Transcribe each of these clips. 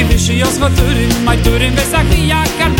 i wish you was maturin my turin besach ja kan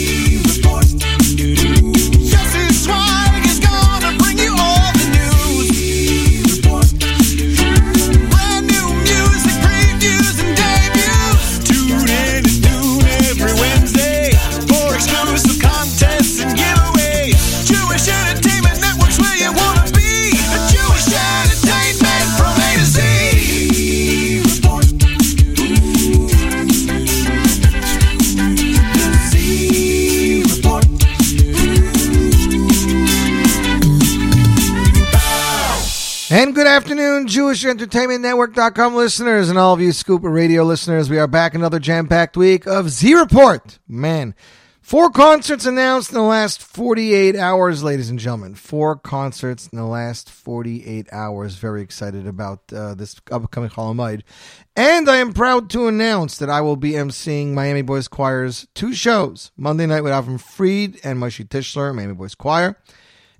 And good afternoon, Jewish Entertainment Network.com listeners and all of you Scoop Radio listeners. We are back another jam packed week of Z Report. Man, four concerts announced in the last 48 hours, ladies and gentlemen. Four concerts in the last 48 hours. Very excited about uh, this upcoming Chol Hamoed. And I am proud to announce that I will be emceeing Miami Boys Choir's two shows Monday night with Avram Fried and Moshe Tischler, Miami Boys Choir.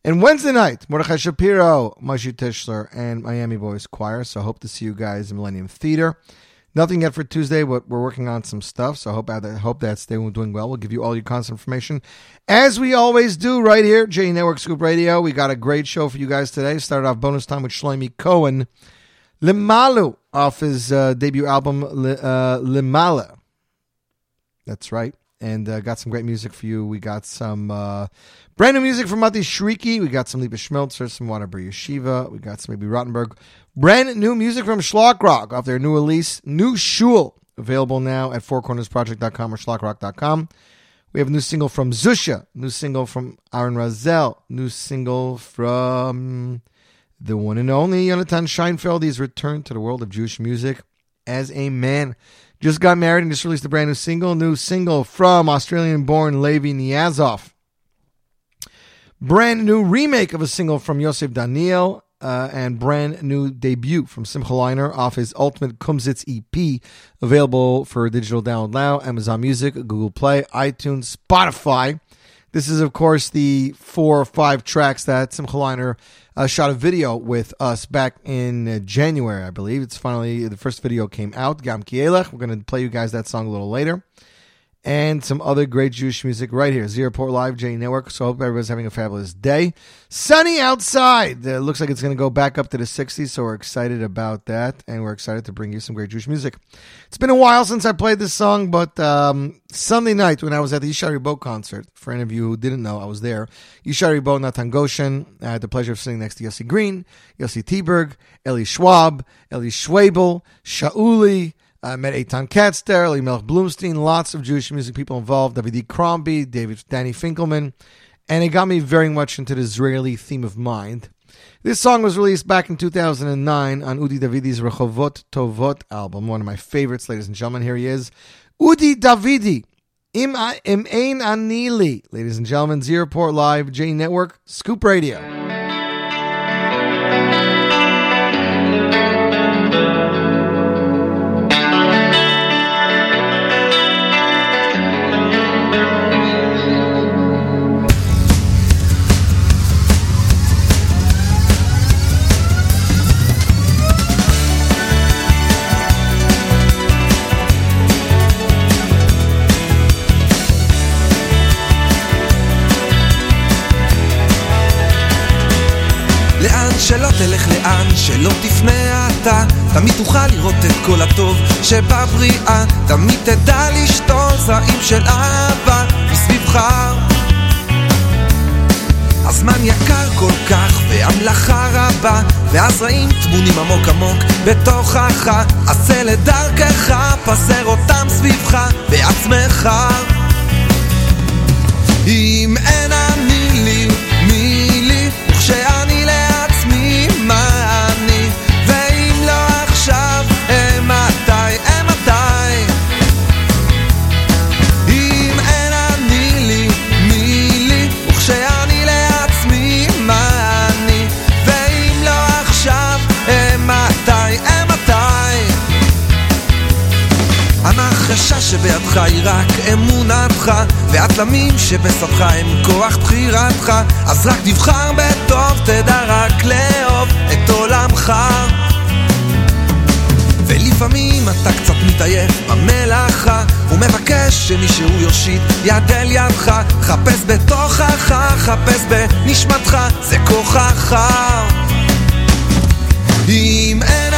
And Wednesday night, Mordechai Shapiro, Moshe Tischler, and Miami Boys Choir. So hope to see you guys in Millennium Theater. Nothing yet for Tuesday, but we're working on some stuff. So I hope I hope that's doing well. We'll give you all your concert information as we always do right here, J Network Scoop Radio. We got a great show for you guys today. Started off bonus time with Shlomi Cohen, Limalu off his uh, debut album uh, Limala. That's right, and uh, got some great music for you. We got some. Brand new music from Mati Shriki. We got some Lipa Schmelzer, some Waterbury Yeshiva. We got some A.B. Rottenberg. Brand new music from Schlock Rock off their new release, New Shul. Available now at fourcornersproject.com or schlockrock.com. We have a new single from Zusha, new single from Aaron Razel, new single from the one and only Yonatan Scheinfeld. He's returned to the world of Jewish music as a man. Just got married and just released a brand new single. New single from Australian born Levi Niazov brand new remake of a single from Yosef Daniel, uh, and brand new debut from Simcha Leiner off his Ultimate Kumsitz EP, available for digital download now, Amazon Music, Google Play, iTunes, Spotify. This is, of course, the four or five tracks that Simcha Leiner uh, shot a video with us back in uh, January, I believe. It's finally, the first video came out, Gam Ki Eilech. We're going to play you guys that song a little later and some other great Jewish music right here. Z Report Live, J Network. So I hope everybody's having a fabulous day. Sunny outside. It looks like it's going to go back up to the 60s, so we're excited about that, and we're excited to bring you some great Jewish music. It's been a while since I played this song, but um, Sunday night when I was at the Ishay Ribo concert, for any of you who didn't know, I was there. Ishay Ribo, Natan Goshen. I had the pleasure of sitting next to Yossi Green, Yossi Tieberg, Eli Schwab, Eli Schwabel, Shauli, Uh, I met Eitan Katz there, Melch Bloomstein, lots of Jewish music people involved, E. Crombie, David Danny Finkelman, and it got me very much into the Israeli theme of mind. This song was released back in 2009 on Udi Davidi's Rechovot Tovot album, one of my favorites, ladies and gentlemen. Here he is, Udi Davidi, Im, Im Ein Ani Li, ladies and gentlemen, Z Report Live, J Network, Scoop Radio. אתה, תמיד תוכל לראות את כל הטוב שבבריאה, תמיד תדע לשתול זרעים של אהבה מסביבך. הזמן יקר כל כך, והמלאכה רבה, והזרעים טמונים עמוק עמוק בתוכך, עשה לדרכך, פזר אותם סביבך, בעצמך. אם אין שבידך היא רק אמונתך והתלמים שבשדך הם כוח בחירתך. אז רק תבחר בטוב, תדע רק לאהוב את עולמך. ולפעמים אתה קצת מתעייף במלאכה ומבקש שמישהו יושיט יד אל ידך. חפש בתוכך, חפש בנשמתך, זה כוחך. אם אין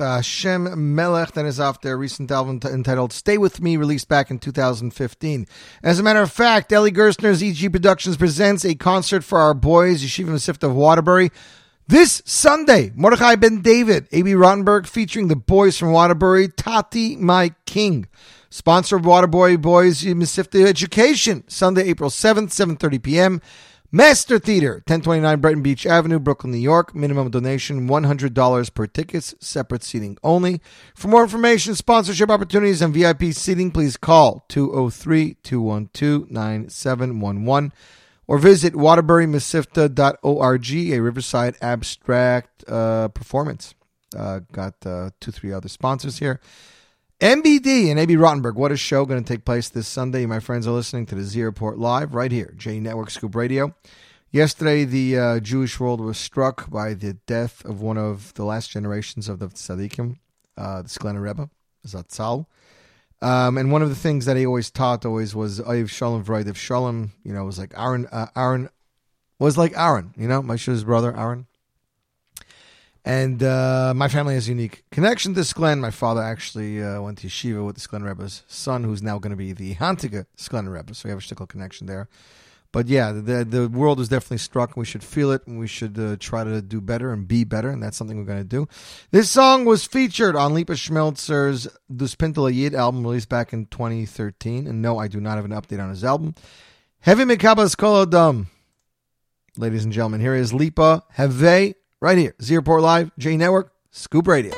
uh, Shem Melech. That is off their recent album t- entitled Stay With Me, released back in 2015. As a matter of fact, Eli Gerstner's EG Productions presents a concert for our boys, Yeshiva Mesivta of Waterbury. This Sunday, Mordechai Ben David, A.B. Rottenberg, featuring the boys from Waterbury, Tati My King. Sponsor of Waterbury Boys Mesivta Education, Sunday, April 7th, 7.30 p.m. Master Theater, 1029 Brighton Beach Avenue, Brooklyn, New York. Minimum donation $100 per tickets, separate seating only. For more information, sponsorship opportunities, and VIP seating, please call 203 212 9711 or visit waterburymasifta.org, a Riverside abstract uh, performance. Uh, got uh, two, three other sponsors here. MBD and AB Rottenberg. What a show going to take place this Sunday. My friends are listening to the Z Report Live right here, J Network Scoop Radio. Yesterday, the uh, Jewish world was struck by the death of one of the last generations of the tzaddikim, uh, the Skulener Rebbe, Zatzal. Um, and one of the things that he always taught always was Ayiv Shalom V'Raidiv Shalom. You know, was like Aaron. Uh, Aaron was like Aaron. You know, my brother Aaron. And uh, my family has a unique connection to Skulen. My father actually uh, went to yeshiva with the Skulen Rebbe's son, who's now going to be the Hantiga Skulen Rebbe. So we have a shtickle connection there. But yeah, the the world is definitely struck. and We should feel it, and we should uh, try to do better and be better, and that's something we're going to do. This song was featured on Lipa Schmelzer's Duspintel Yid album released back in 2013. And no, I do not have an update on his album. Heavy Mikabas Kolodum. Ladies and gentlemen, here is Lipa Have right here. Z Report Live, J Network, Scoop Radio.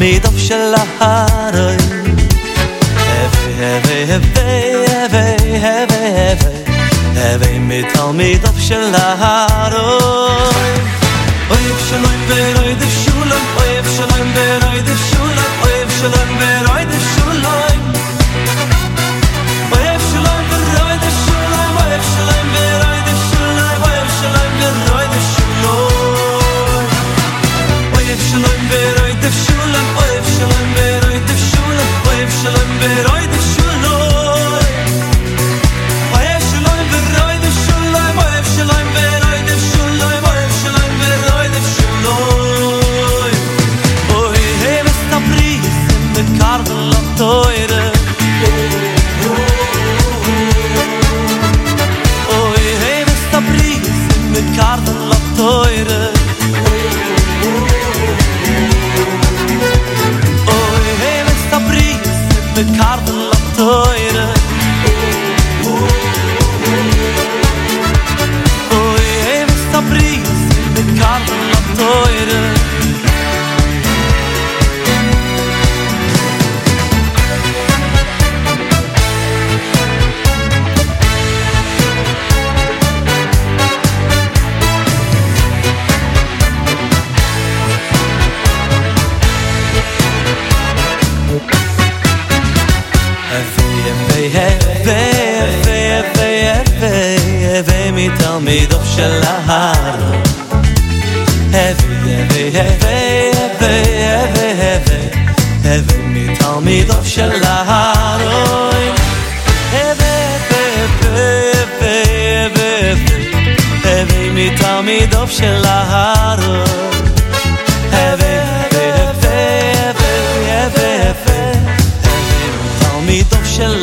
mit אוף של הרי הבי הבי הבי הבי הבי הבי הבי מיטל מיד אוף של הרי אוי אוי אוי אוי אוי אוי אוי אוי אוי אוי אוי אוי אוי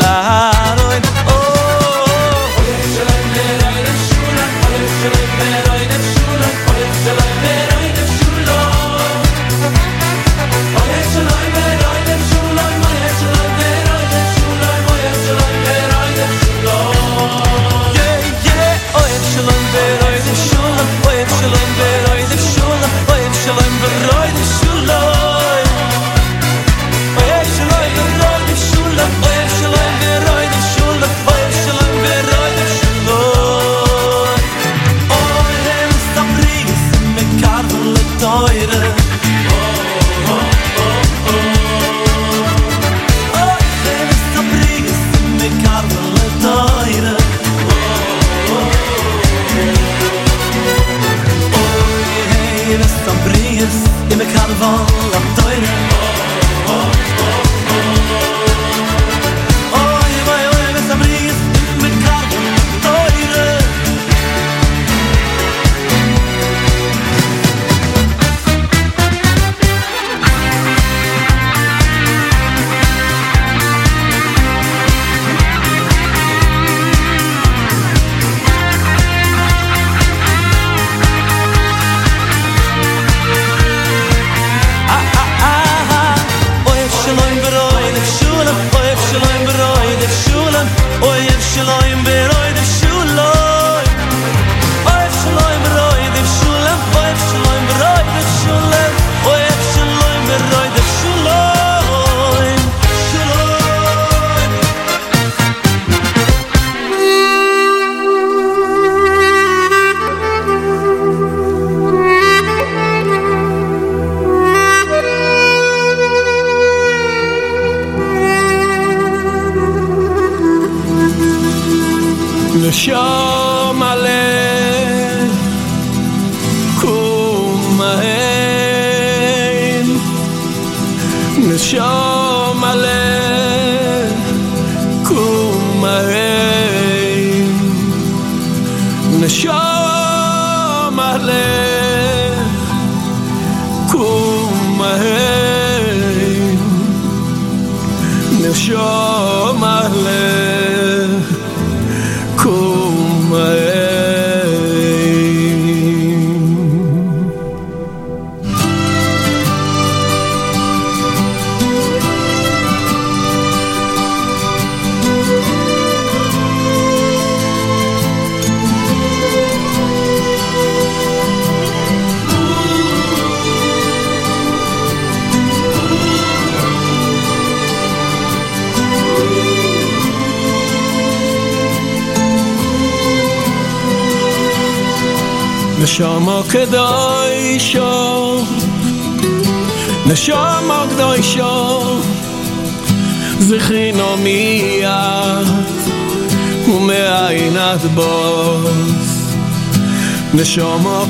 Ah.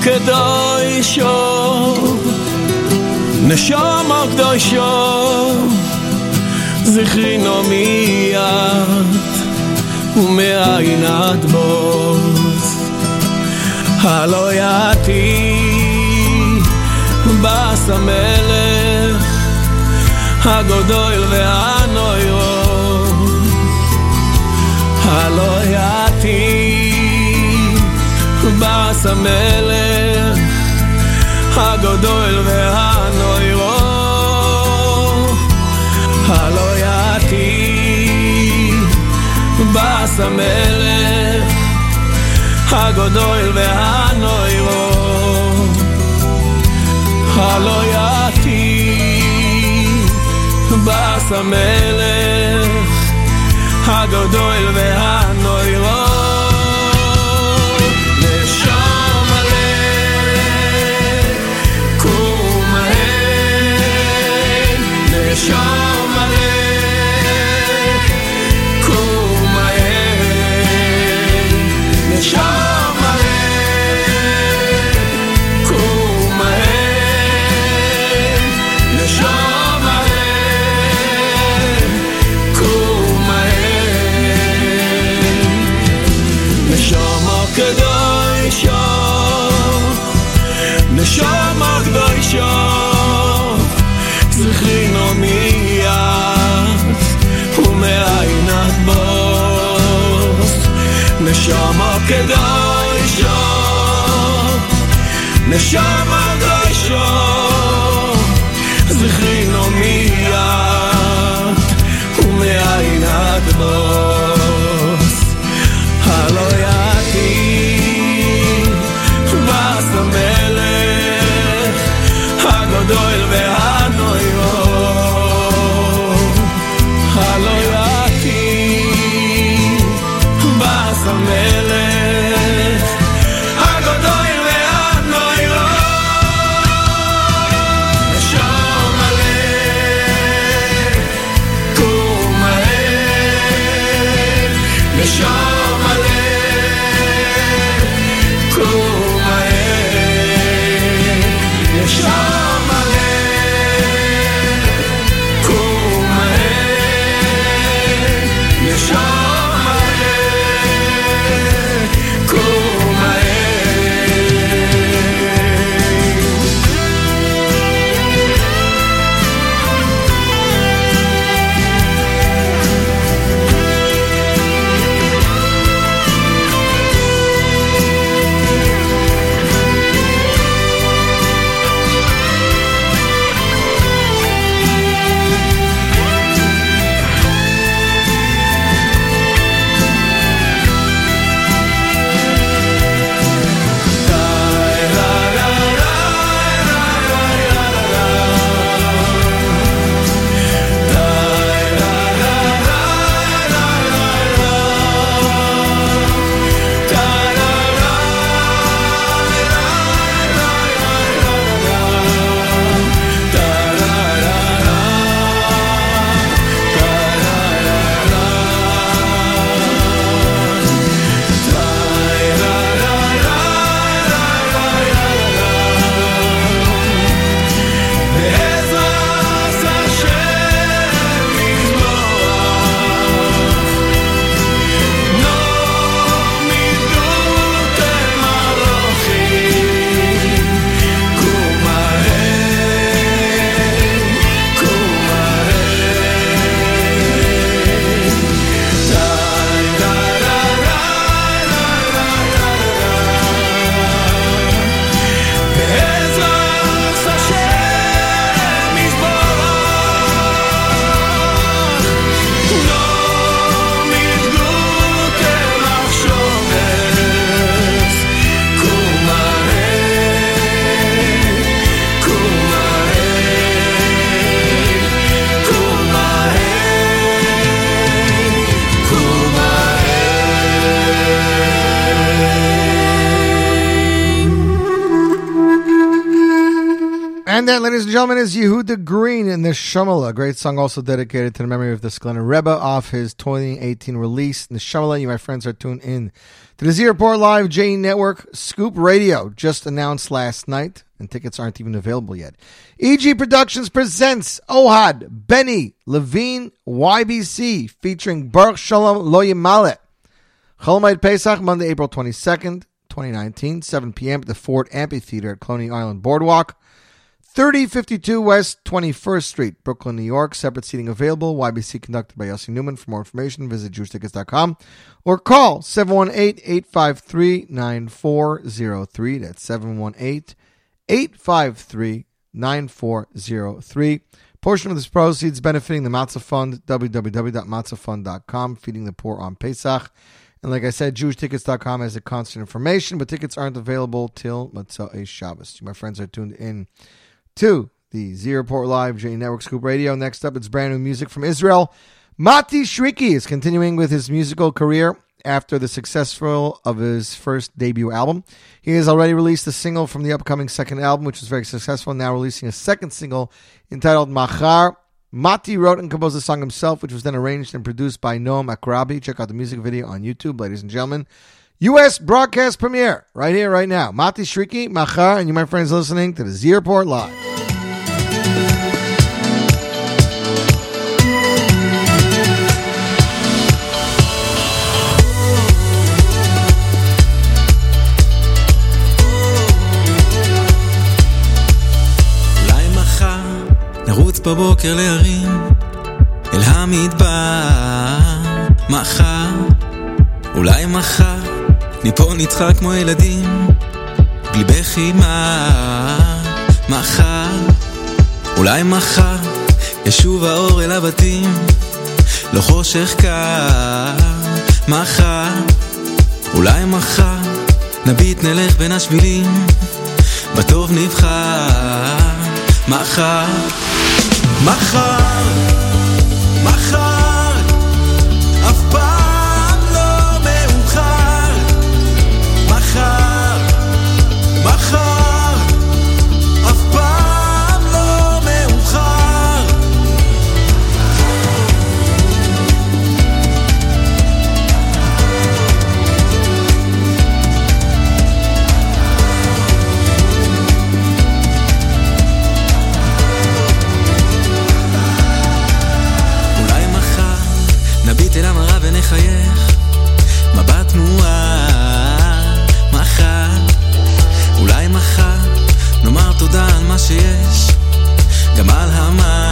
could the פרס המלך הגדול והנוירו הלא יעתיד פרס המלך הגדול והנוירו Shine. נשמה כדאי שם, נשמה כדאי שם That, ladies and gentlemen, is Yehuda Green in the Shumala. Great song also dedicated to the memory of the Skulener Rebbe off his 2018 release. The Shumala, you, my friends, are tuned in to the Z Live J Network Scoop Radio, just announced last night, and tickets aren't even available yet. EG Productions presents Ohad, Benny, Levine, YBC, featuring Baruch Shalom Lo Yimale. Chol Hamoed Pesach, Monday, April 22nd, 2019, 7 p.m. at the Ford Amphitheater at Coney Island Boardwalk. 3052 West 21st Street, Brooklyn, New York. Separate seating available. YBC conducted by Yossi Newman. For more information, visit JewishTickets.com or call 718-853-9403. That's 718-853-9403. Portion of this proceeds benefiting the Matzah Fund, www.matzahfund.com, feeding the poor on Pesach. And like I said, JewishTickets.com has the constant information, but tickets aren't available till Matzah Shabbos. My friends are tuned in to the Z Report Live J Network Scoop Radio. Next up, it's brand new music from Israel. Mati Shriki is continuing with his musical career after the successful of his first debut album. He has already released a single from the upcoming second album, which was very successful, now releasing a second single entitled Machar. Mati wrote and composed the song himself, which was then arranged and produced by Noam Akrabi. Check out the music video on YouTube, ladies and gentlemen. U.S. broadcast premiere right here, right now. Mati Shriki, Machar, and you, my friends, listening to the Z Report Live. נרוץ בבוקר להרים אל המדבר. מחר, אולי מחר מפה נצחק כמו ילדים בלי בכי מה מחר, אולי מחר ישוב האור אל הבתים לא חושך קר. מחר, אולי מחר נביט נלך בין השבילים בטוב נבחר. מחר, מחר, מה שיש גם על המה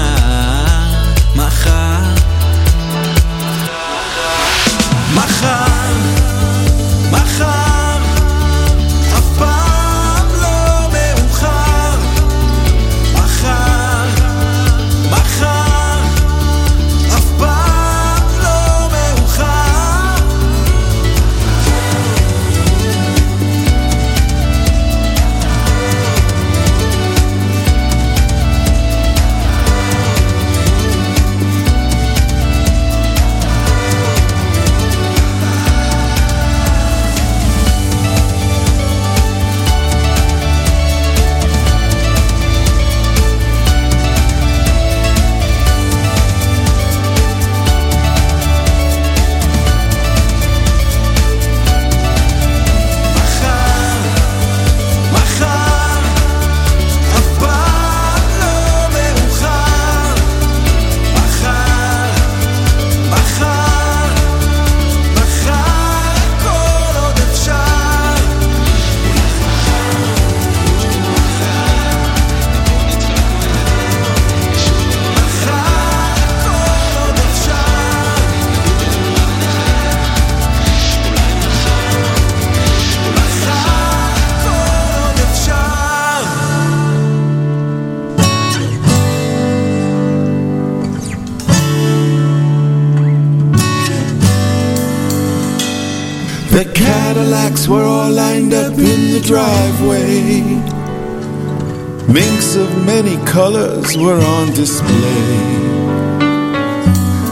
many colors were on display.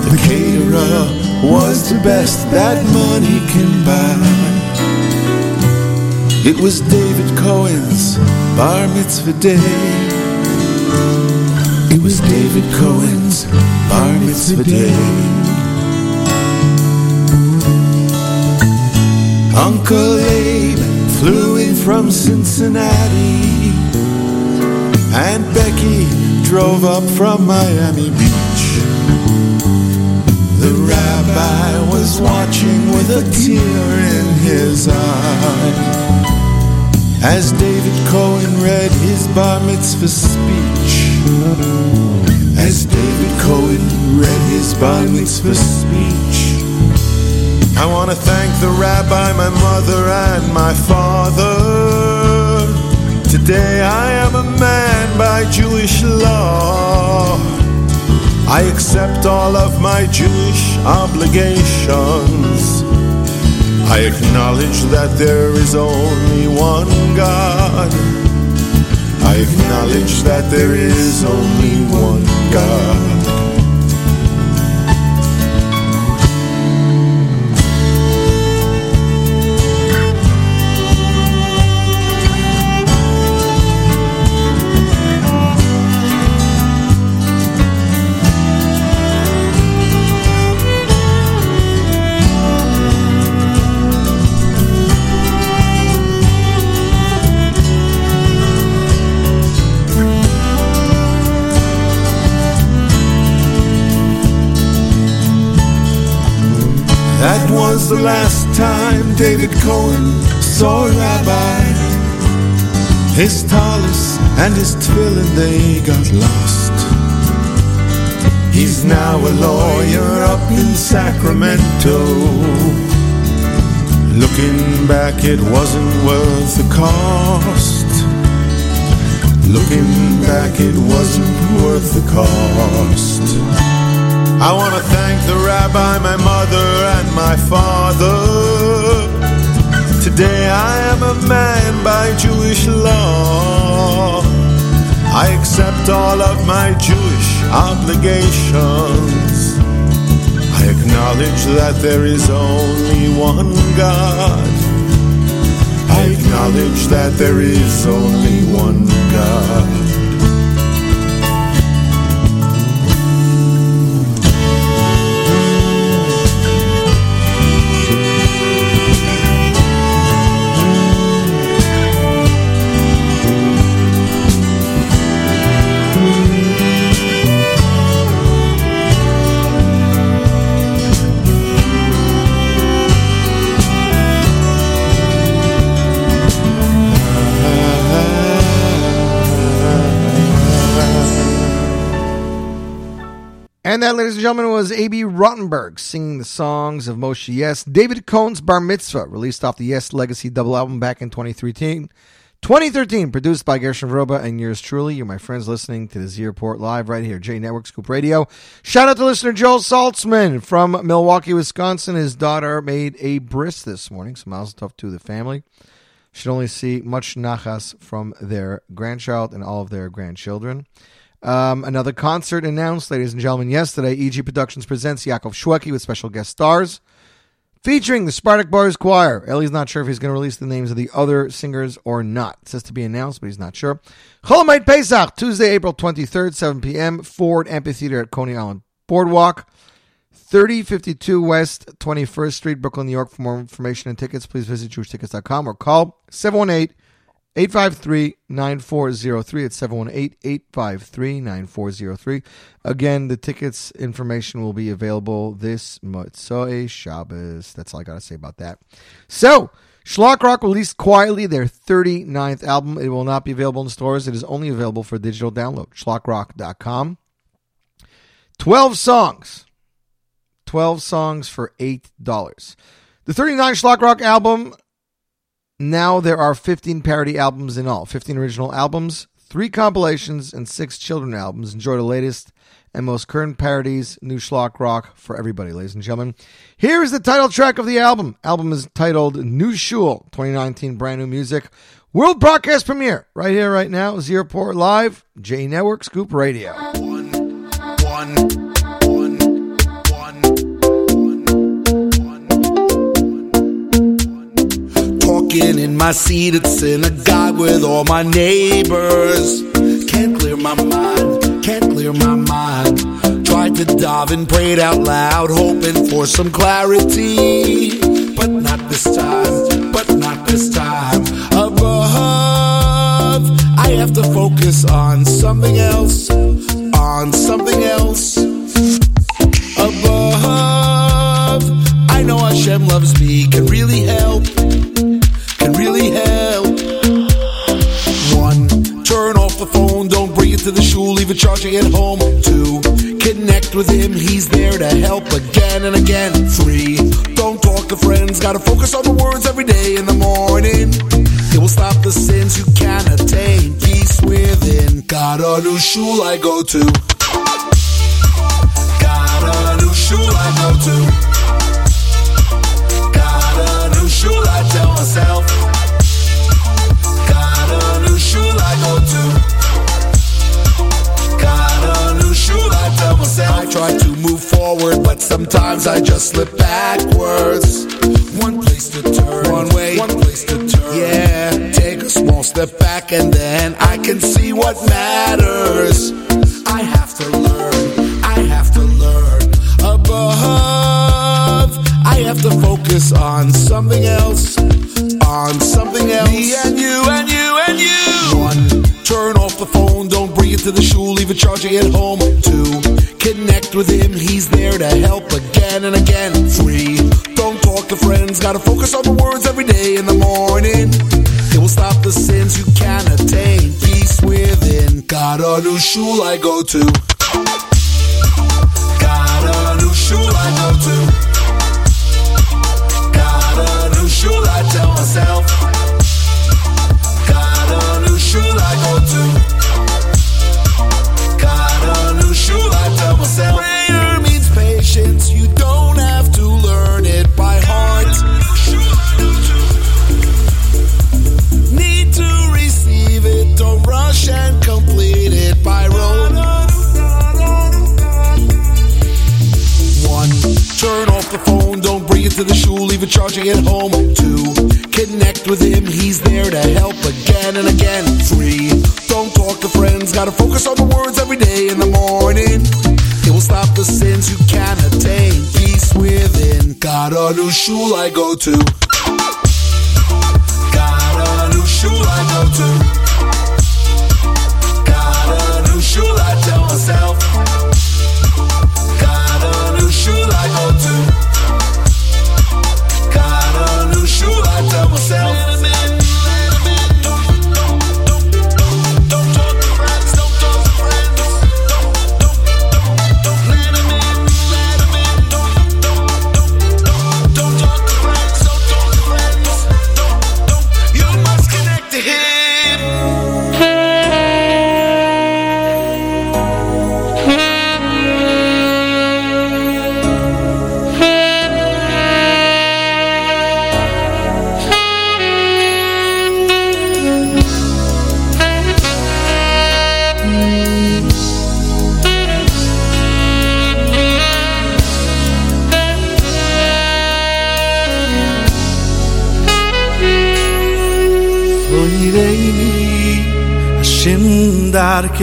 The caterer was the best that money can buy. It was David Cohen's bar mitzvah day. It was David Cohen's bar mitzvah day. Uncle Abe flew in from Cincinnati, and Becky drove up from Miami Beach. The rabbi was watching with a tear in his eye as David Cohen read his bar mitzvah speech. As David Cohen read his bar mitzvah speech. I want to thank the rabbi, my mother, and my father. Today I am a man by Jewish law. I accept all of my Jewish obligations. I acknowledge that there is only one God. I acknowledge that there is only one God. The last time David Cohen saw a rabbi. His tallis and his tefillin, they got lost. He's now a lawyer up in Sacramento. Looking back, it wasn't worth the cost. Looking back, it wasn't worth the cost. I want to thank the rabbi, my mother, and my father. Today I am a man by Jewish law. I accept all of my Jewish obligations. I acknowledge that there is only one God. I acknowledge that there is only one God. And that, ladies and gentlemen, was A.B. Rottenberg singing the songs of Moshe Yess. David Cohen's Bar Mitzvah, released off the Yess Legacy double album back in 2013. 2013, produced by Gershon Veroba and yours truly. You're my friends listening to the Z Report live right here, J Network Scoop Radio. Shout out to listener Joel Saltzman from Milwaukee, Wisconsin. His daughter made a bris this morning, so mazel tov to the family. Should only see much nachas from their grandchild and all of their grandchildren. Um, another concert announced, ladies and gentlemen, yesterday. EG Productions presents Yaakov Shweki with special guest stars, featuring the Spartak Bars Choir. Eli's not sure if he's going to release the names of the other singers or not. It says to be announced, but he's not sure. Chol Hamoed Pesach, Tuesday, April 23rd, 7 p.m., Ford Amphitheater at Coney Island Boardwalk. 3052 West 21st Street, Brooklyn, New York. For more information and tickets, please visit jewishtickets.com or call 718 853 9403. It's 718 853 9403. Again, the tickets information will be available this Motzoi Shabbos. That's all I got to say about that. So, Shlock Rock released quietly their 39th album. It will not be available in stores. It is only available for digital download. Shlockrock.com. 12 songs. 12 songs for $8. The 39 Shlock Rock album now there are 15 parody albums in all 15 original albums, three compilations, and six children albums. Enjoy the latest and most current parodies, new shlock rock for everybody, ladies and gentlemen. Here is the title track of the album. Album is titled New Shul 2019, brand new music. World broadcast premiere right here, right now. Z Report Live, J Network Scoop Radio. In my seat at synagogue with all my neighbors. Can't clear my mind, can't clear my mind. tried to dive and prayed out loud, hoping for some clarity. But not this time, but not this time. Above, I have to focus on something else, on something else. Above, I know Hashem loves me, can really help, really help. One, turn off the phone, don't bring it to the shul, leave it charging at home. Two, connect with him, he's there to help again and again. Three, don't talk to friends, gotta focus on the words every day in the morning. It will stop the sins you can attain, peace within. Got a new shul I go to. Myself. I try to move forward, but sometimes I just slip backwards. One place to turn, one way, one place to turn. Yeah, take a small step back and then I can see what matters. I have to learn, I have to learn. Above, I have to focus on something else, on something else. Me and you and you and you. One, turn off the phone, don't bring it to the shul, leave it charging at home. Two, connect with him, he's there to help again and again. Three, don't talk to friends, gotta focus on the words every day in the morning. It will stop the sins you can attain, peace within. Got a new shul I go to. To.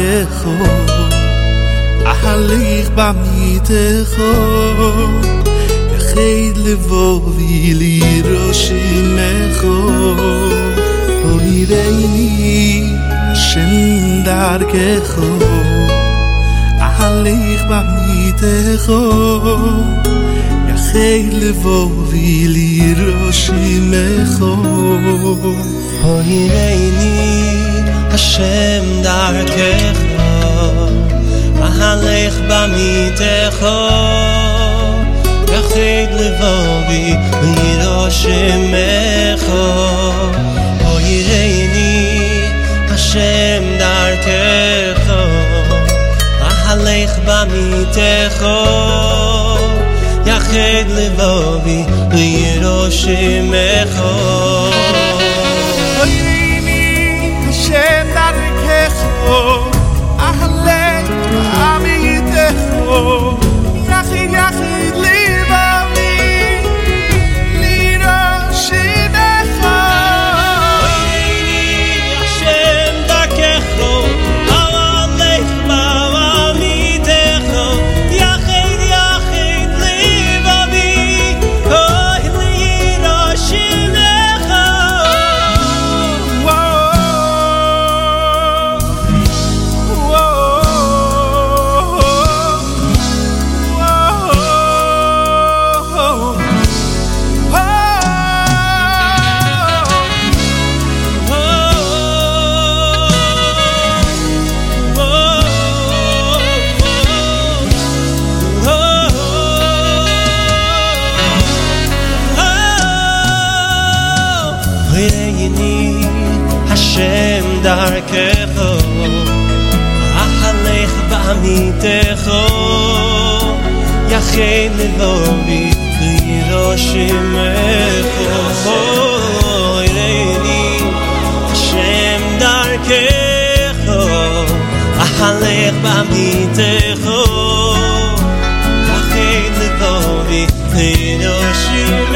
kecho Ahalich bamitecho Echid levo vili roshi mecho Oni reini Hashem dar kecho Ahalich bamitecho Echid levo vili roshi mecho Oni השם דרכך אהלך במיתך יחיד לבובי וירא שמך אוי ראיני השם דרכך אהלך במיתך יחיד לבובי וירא שמך אוי אַלייך ba хоך איך זאב די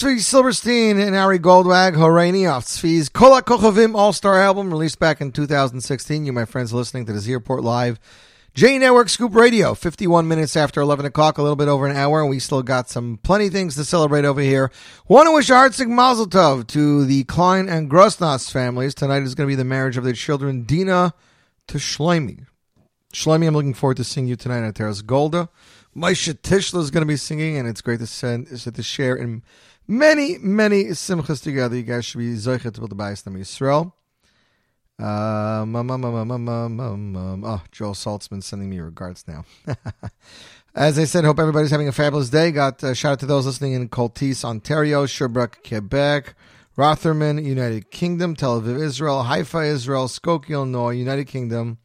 Tzvi Silverstein and Ari Goldwag, Horani off Tzvi's Kolak Kochavim All Star album released back in 2016. You, my friends, listening to the Z Report Live J Network Scoop Radio. 51 minutes after 11 o'clock, a little bit over an hour, and we still got some plenty things to celebrate over here. Want to wish a heartfelt Mazel Tov to the Klein and Grosnas families. Tonight is going to be the marriage of their children, Dina to Shloimi. Shlomi, I'm looking forward to seeing you tonight at Terrace Golda. Maisha Tishla is going to be singing, and it's great to send to share in many, many simchas together. You guys should be zeichet with the Bayis Nam Yisrael. Um, um, um, um, um, um, um, um, oh, Joel Saltzman sending me regards now. As I said, hope everybody's having a fabulous day. Got uh, shout out to those listening in Coltis, Ontario, Sherbrooke, Quebec, Rotherham, United Kingdom, Tel Aviv, Israel, Haifa, Israel, Skokie, Illinois, United Kingdom,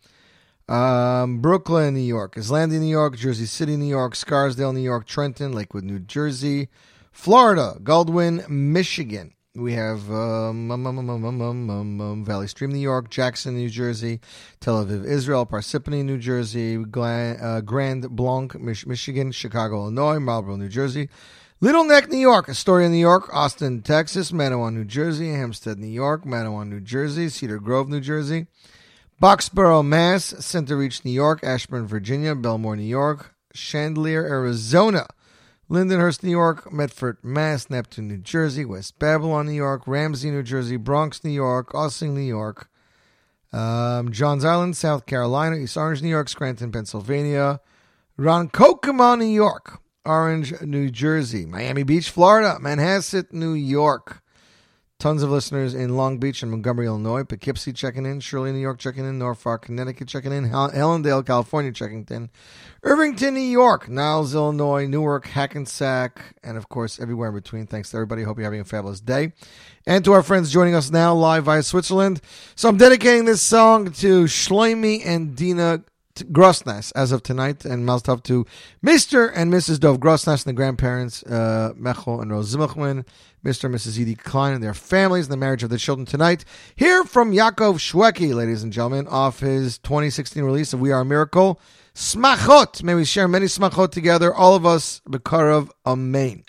um, Brooklyn, New York, Islandi, New York, Jersey City, New York, Scarsdale, New York, Trenton, Lakewood, New Jersey, Florida, Goldwyn, Michigan. We have um, um, Valley Stream, New York, Jackson, New Jersey, Tel Aviv, Israel, Parsippany, New Jersey, Gla- uh, Grand Blanc, Mich- Michigan, Chicago, Illinois, Marlboro, New Jersey, Little Neck, New York, Astoria, New York, Austin, Texas, Manawan, New Jersey, Hempstead, New York, Manawan, New Jersey, Cedar Grove, New Jersey, Boxborough, Mass, Centereach, New York, Ashburn, Virginia, Bellmore, New York, Chandler, Arizona. Lindenhurst, New York, Medford, Mass, Neptune, New Jersey, West Babylon, New York, Ramsey, New Jersey, Bronx, New York, Ossing, New York, um, Johns Island, South Carolina, East Orange, New York, Scranton, Pennsylvania, Ronkonkoma, New York, Orange, New Jersey, Miami Beach, Florida, Manhasset, New York. Tons of listeners in Long Beach and Montgomery, Illinois. Poughkeepsie checking in. Shirley, New York checking in. Norfolk, Connecticut checking in. Hel- Helendale, California checking in. Irvington, New York. Niles, Illinois. Newark, Hackensack. And of course, everywhere in between. Thanks to everybody. Hope you're having a fabulous day. And to our friends joining us now live via Switzerland. So I'm dedicating this song to Shloimi and Dina Grossness as of tonight, and Mazel to Mr. and Mrs. Dov Grossness and the grandparents, uh, Mechel and Rose Zimmerman, Mr. and Mrs. Edie Klein and their families, and the marriage of the children tonight. Hear from Yaakov Shweki, ladies and gentlemen, off his 2016 release of We Are a Miracle. Smachot! May we share many smachot together, all of us, Bekarov, Amen.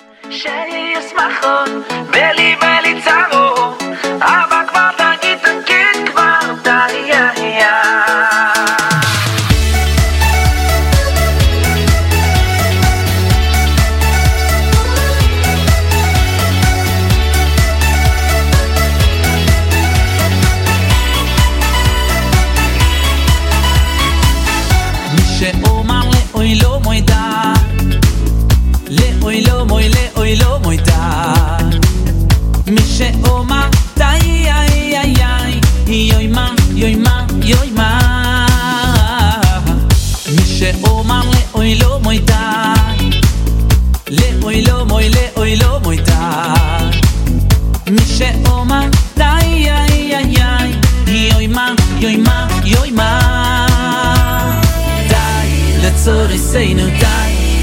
それ say の歌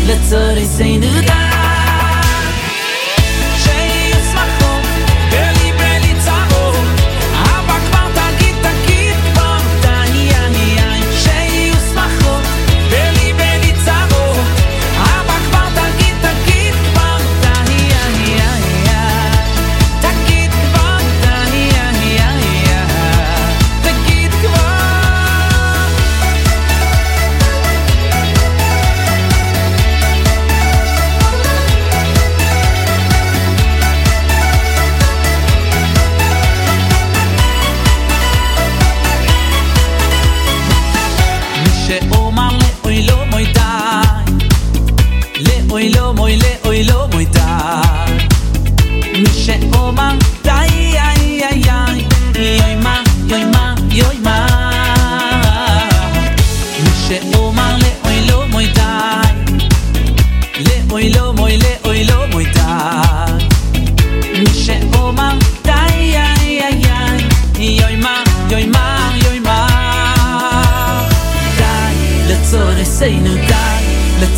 Let's all say の歌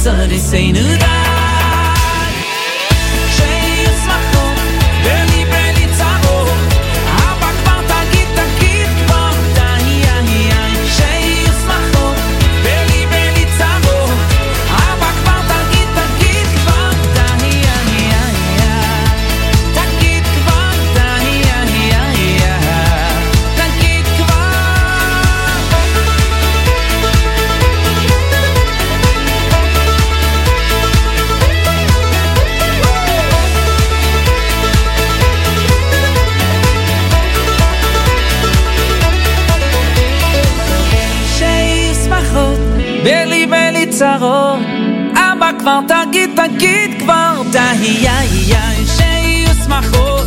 sarı seni daha hi ya hi ya shei us machot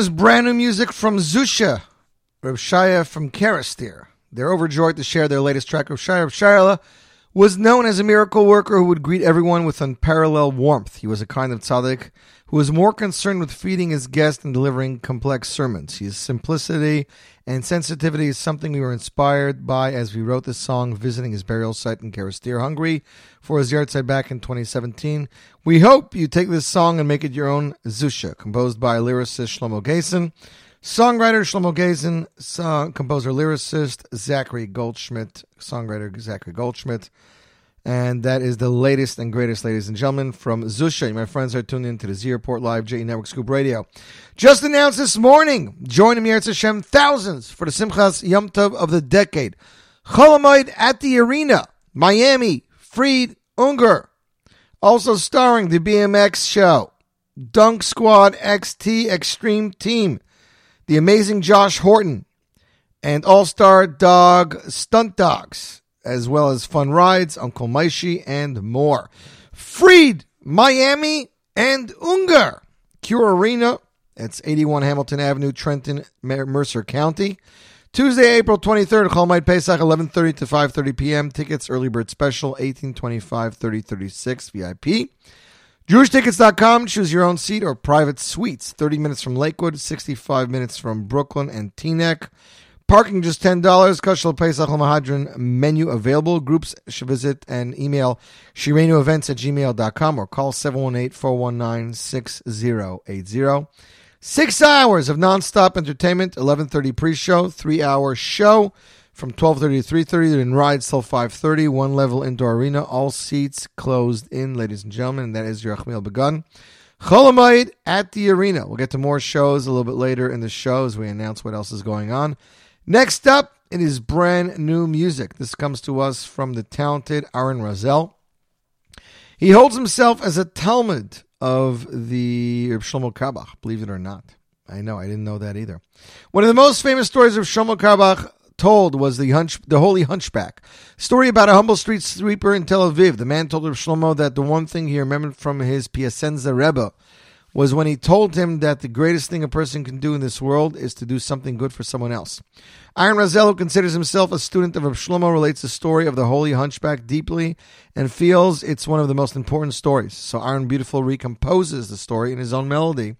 is brand new music from Zusha, Reb Shaya from Kerestir. They're overjoyed to share their latest track. Reb Shaya Reb Shaya was known as a miracle worker who would greet everyone with unparalleled warmth. He was a kind of tzaddik who was more concerned with feeding his guests and delivering complex sermons. His simplicity and sensitivity is something we were inspired by as we wrote this song visiting his burial site in Kerestir, Hungary for his yahrzeit back in 2017. We hope you take this song and make it your own Zusha, composed by lyricist Shlomo Gaisin, songwriter Shlomo Gaisin, song, composer lyricist Zachary Goldschmidt, songwriter Zachary Goldschmidt. And that is the latest and greatest, ladies and gentlemen, from Zusha. My friends are tuned in to the Z Report Live, JE Network Scoop Radio. Just announced this morning, joining me, Eretz Hashem, thousands for the Simchas Yom Tov of the decade. Chol Hamoed at the Arena, Miami, Fried, Unger. Also starring the BMX show, Dunk Squad XT Extreme Team, the amazing Josh Horton, and All Star Dog Stunt Dogs as well as fun rides, Uncle Maishi, and more. Fried, Miami, and Unger. Cure Arena, it's 81 Hamilton Avenue, Trenton, Mercer County. Tuesday, April 23rd, Chol Hamoed Pesach, 11.30 to 5.30 p.m. Tickets, early bird special, 1825 3036 VIP. JewishTickets.com, choose your own seat or private suites. 30 minutes from Lakewood, 65 minutes from Brooklyn and Teaneck. Parking just ten dollars. Kashal Pesach Mahadran menu available. Groups should visit and email shirenuevents at gmail.com or call 718-419-6080. Six hours of nonstop entertainment, 11.30 pre-show, three-hour show from 12.30 to 3.30, then rides till 5.30, one level indoor arena, all seats closed in, ladies and gentlemen, and that is your Achmiel Begun. Chol Hamoed at the arena. We'll get to more shows a little bit later in the show as we announce what else is going on. Next up, it is brand new music. This comes to us from the talented Aaron Razel. He holds himself as a Talmud of the Reb Shlomo Carlebach, believe it or not. I know, I didn't know that either. One of the most famous stories of Shlomo Carlebach told was the hunch, the Holy Hunchback. Story about a humble street sweeper in Tel Aviv. The man told Reb Shlomo that the one thing he remembered from his Piaseczno Rebbe was when he told him that the greatest thing a person can do in this world is to do something good for someone else. Aaron Razel, who considers himself a student of Reb Shlomo, relates the story of the Holy Hunchback deeply and feels it's one of the most important stories. So Aaron Beautiful recomposes the story in his own melody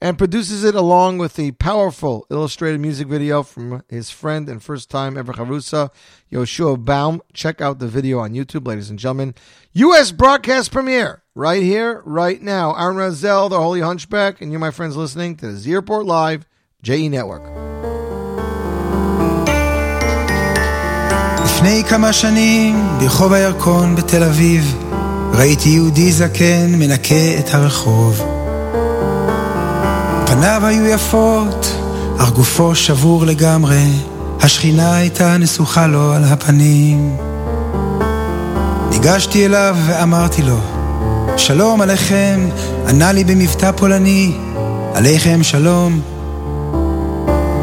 and produces it along with the powerful illustrated music video from his friend and first time ever Harusa, Yoshua Baum. Check out the video on YouTube, ladies and gentlemen. U.S. broadcast premiere right here, right now. Aaron Razel, the Holy Hunchback, and you, my friends, listening to the Z Report Live JE Network. לפני כמה שנים, ברחוב הירקון בתל אביב, ראיתי יהודי זקן מנקה את הרחוב. פניו היו יפות, אך גופו שבור לגמרי, השכינה הייתה נסוכה לו על הפנים. ניגשתי אליו ואמרתי לו, שלום עליכם, ענה לי במבטא פולני, עליכם שלום.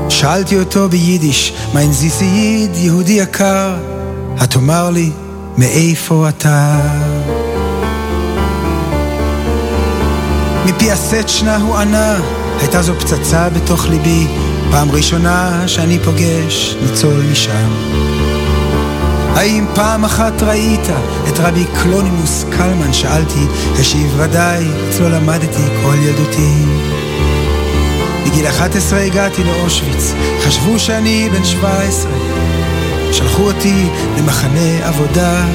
שאלתי אותו ביידיש, מיין זיסייד, יהודי יקר, התאמר לי, מאיפה אתה? מפי הסצ'נה הוא ענה, הייתה זו פצצה בתוך ליבי, פעם ראשונה שאני פוגש ניצול משם. האם פעם אחת ראית את רבי קלונימוס קלמן? שאלתי, השיב ודאי, אצלו למדתי כל ילדותי. בגיל 11 הגעתי לאושוויץ, חשבו שאני בן 17. שלחו אותי למחנה עבודה.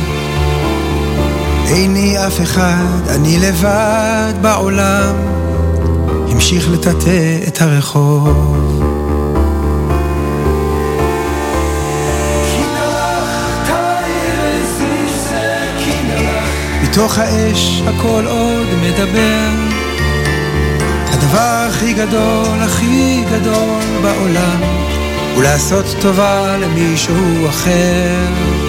איני אף אחד, אני לבד בעולם. המשיך לטאטא את הרחוב. מתוך האש הכל עוד מדבר הדבר הכי גדול, הכי גדול בעולם הוא לעשות טובה למישהו אחר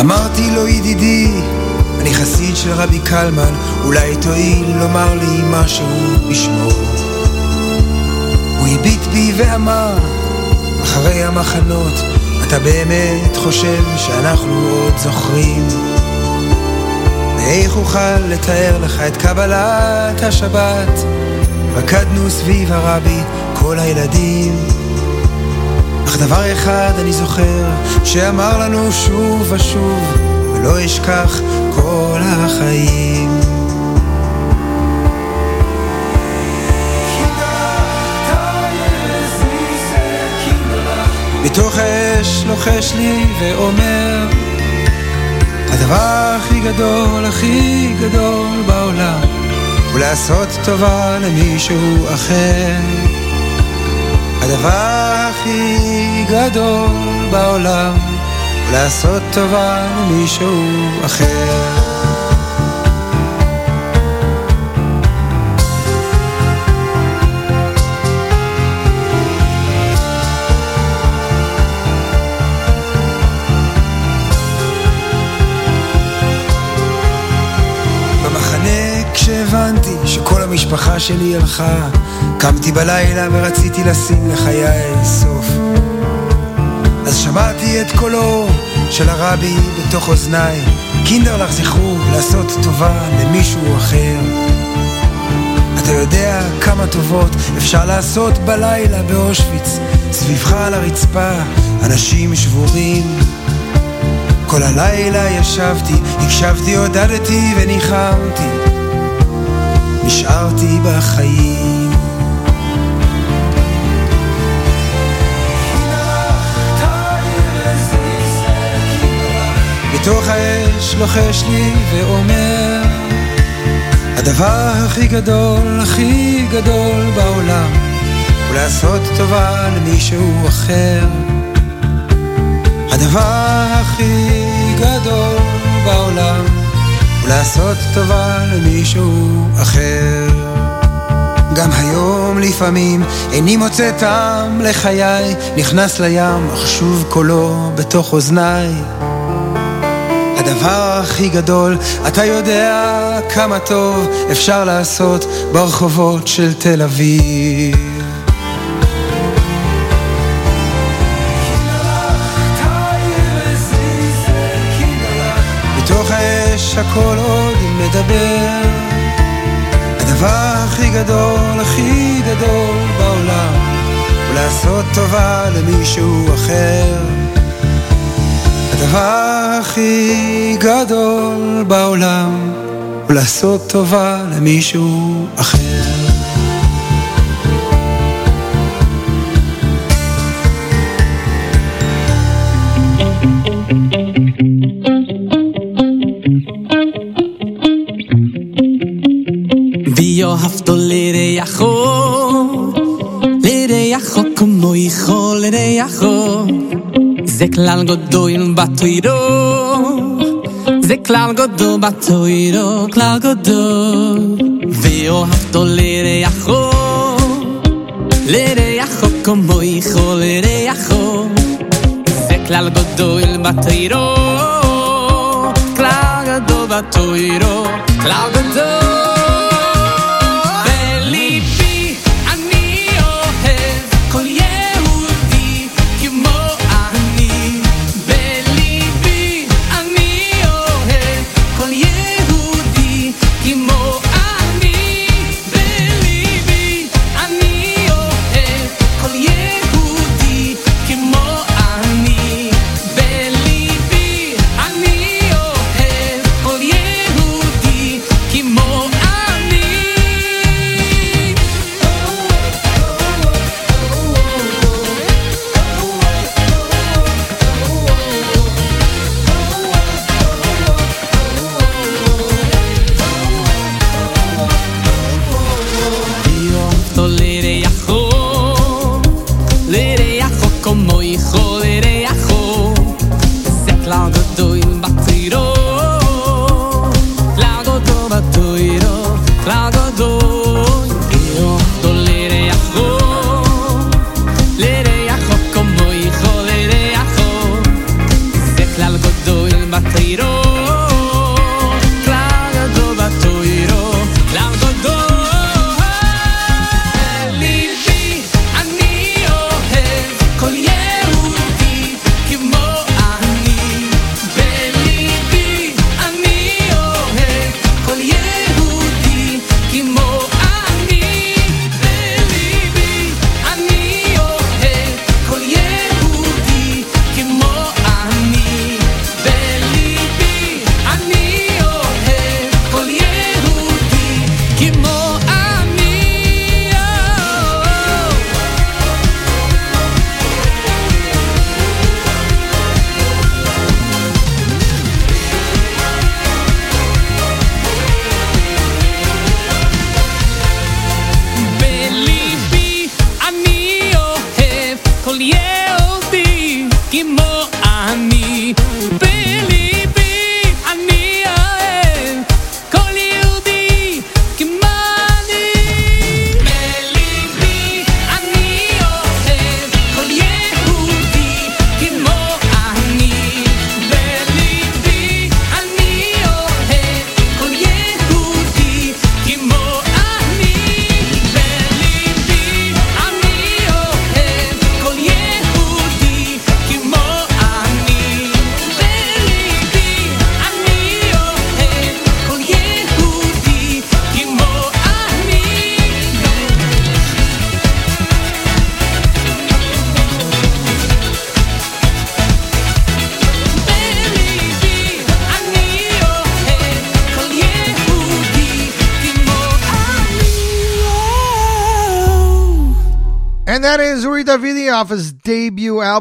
אמרתי לו ידידי, אני חסיד של רבי קלמן, אולי תואיל לומר לי משהו בשמו. הוא הביט בי ואמר, אחרי המחנות, אתה באמת חושב שאנחנו עוד זוכרים? ואיך אוכל לתאר לך את קבלת השבת? רקדנו סביב הרבי כל הילדים אך דבר אחד אני זוכר שאמר לנו שוב ושוב ולא אשכח כל החיים. מתוך אש לוחש לי ואומר הדבר הכי גדול, הכי גדול בעולם הוא לעשות טובה למישהו אחר. הדבר הכי גדול בעולם לעשות טובה למישהו אחר המשפחה שלי הלכה. קמתי בלילה ורציתי לשים לחיי סוף. אז שמעתי את קולו של הרבי בתוך אוזניי. קינדרלך זכרו לעשות טובה למישהו אחר. אתה יודע כמה טובות אפשר לעשות בלילה באושוויץ. סביבך על הרצפה אנשים שבורים. כל הלילה ישבתי, הקשבתי, עודדתי וניחמתי נשארתי בחיים. בתוך האש לוחש לי ואומר הדבר הכי גדול, הכי גדול בעולם הוא לעשות טובה למישהו אחר. הדבר הכי גדול בעולם לעשות טובה למישהו אחר גם היום לפעמים איני מוצא טעם לחיי נכנס לים אך שוב קולו בתוך אוזניי הדבר הכי גדול, אתה יודע כמה טוב אפשר לעשות ברחובות של תל אביב. טובה למישהו אחר הדבר הכי גדול בעולם הוא לעשות טובה למישהו אחר. ואהבת זה כלל גדול בתוירו זה כלל גדול בתוירו כלל גדול ואהבת לרעך לרעך כמו יכול לרעך זה כלל גדול בתוירו כלל גדול בתוירו כלל גדול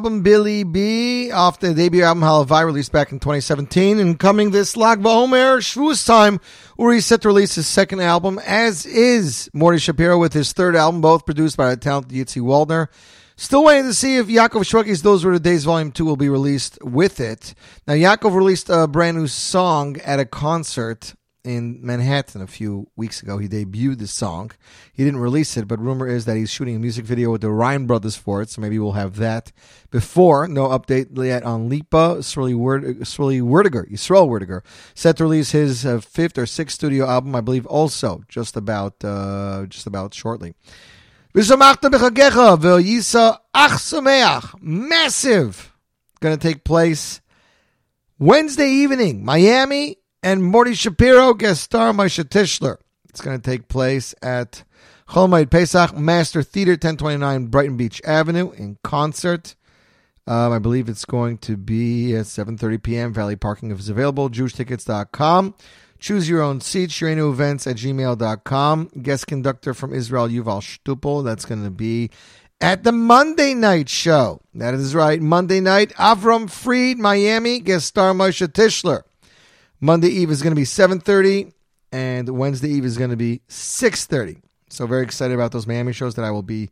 Album, Billy B, off the debut album Halavai, released back in 2017. And coming this Lag BaOmer, Shavuos time, Uri is set to release his second album, as is Morty Shapiro with his third album, both produced by the talented Yitzi Waldner. Still waiting to see if Yaakov Shrugi's Those Were the Days Volume 2 will be released with it. Now, Yaakov released a brand new song at a concert in Manhattan a few weeks ago. He debuted this song. He didn't release it, but rumor is that he's shooting a music video with the Ryan Brothers for it, so maybe we'll have that before. No update yet on Lipa. Swirly, Word, Werdiger, Yisrael Werdiger, set to release his uh, fifth or sixth studio album, I believe, also just about, uh, just about shortly. Massive! Going to take place Wednesday evening, Miami, and Morty Shapiro guest star Maisha Tischler. It's going to take place at Chol Hamoed Pesach Master Theater, 1029 Brighton Beach Avenue in concert. Um, I believe it's going to be at 7.30 p.m. Valley parking is available. JewishTickets.com. Choose your own seat. Shirenu Events at gmail.com. Guest conductor from Israel, Yuval Stupel. That's going to be at the Monday night show. That is right. Monday night, Avram Fried, Miami, guest star Moshe Tischler. Monday Eve is going to be 7.30, and Wednesday Eve is going to be 6.30. So very excited about those Miami shows that I will be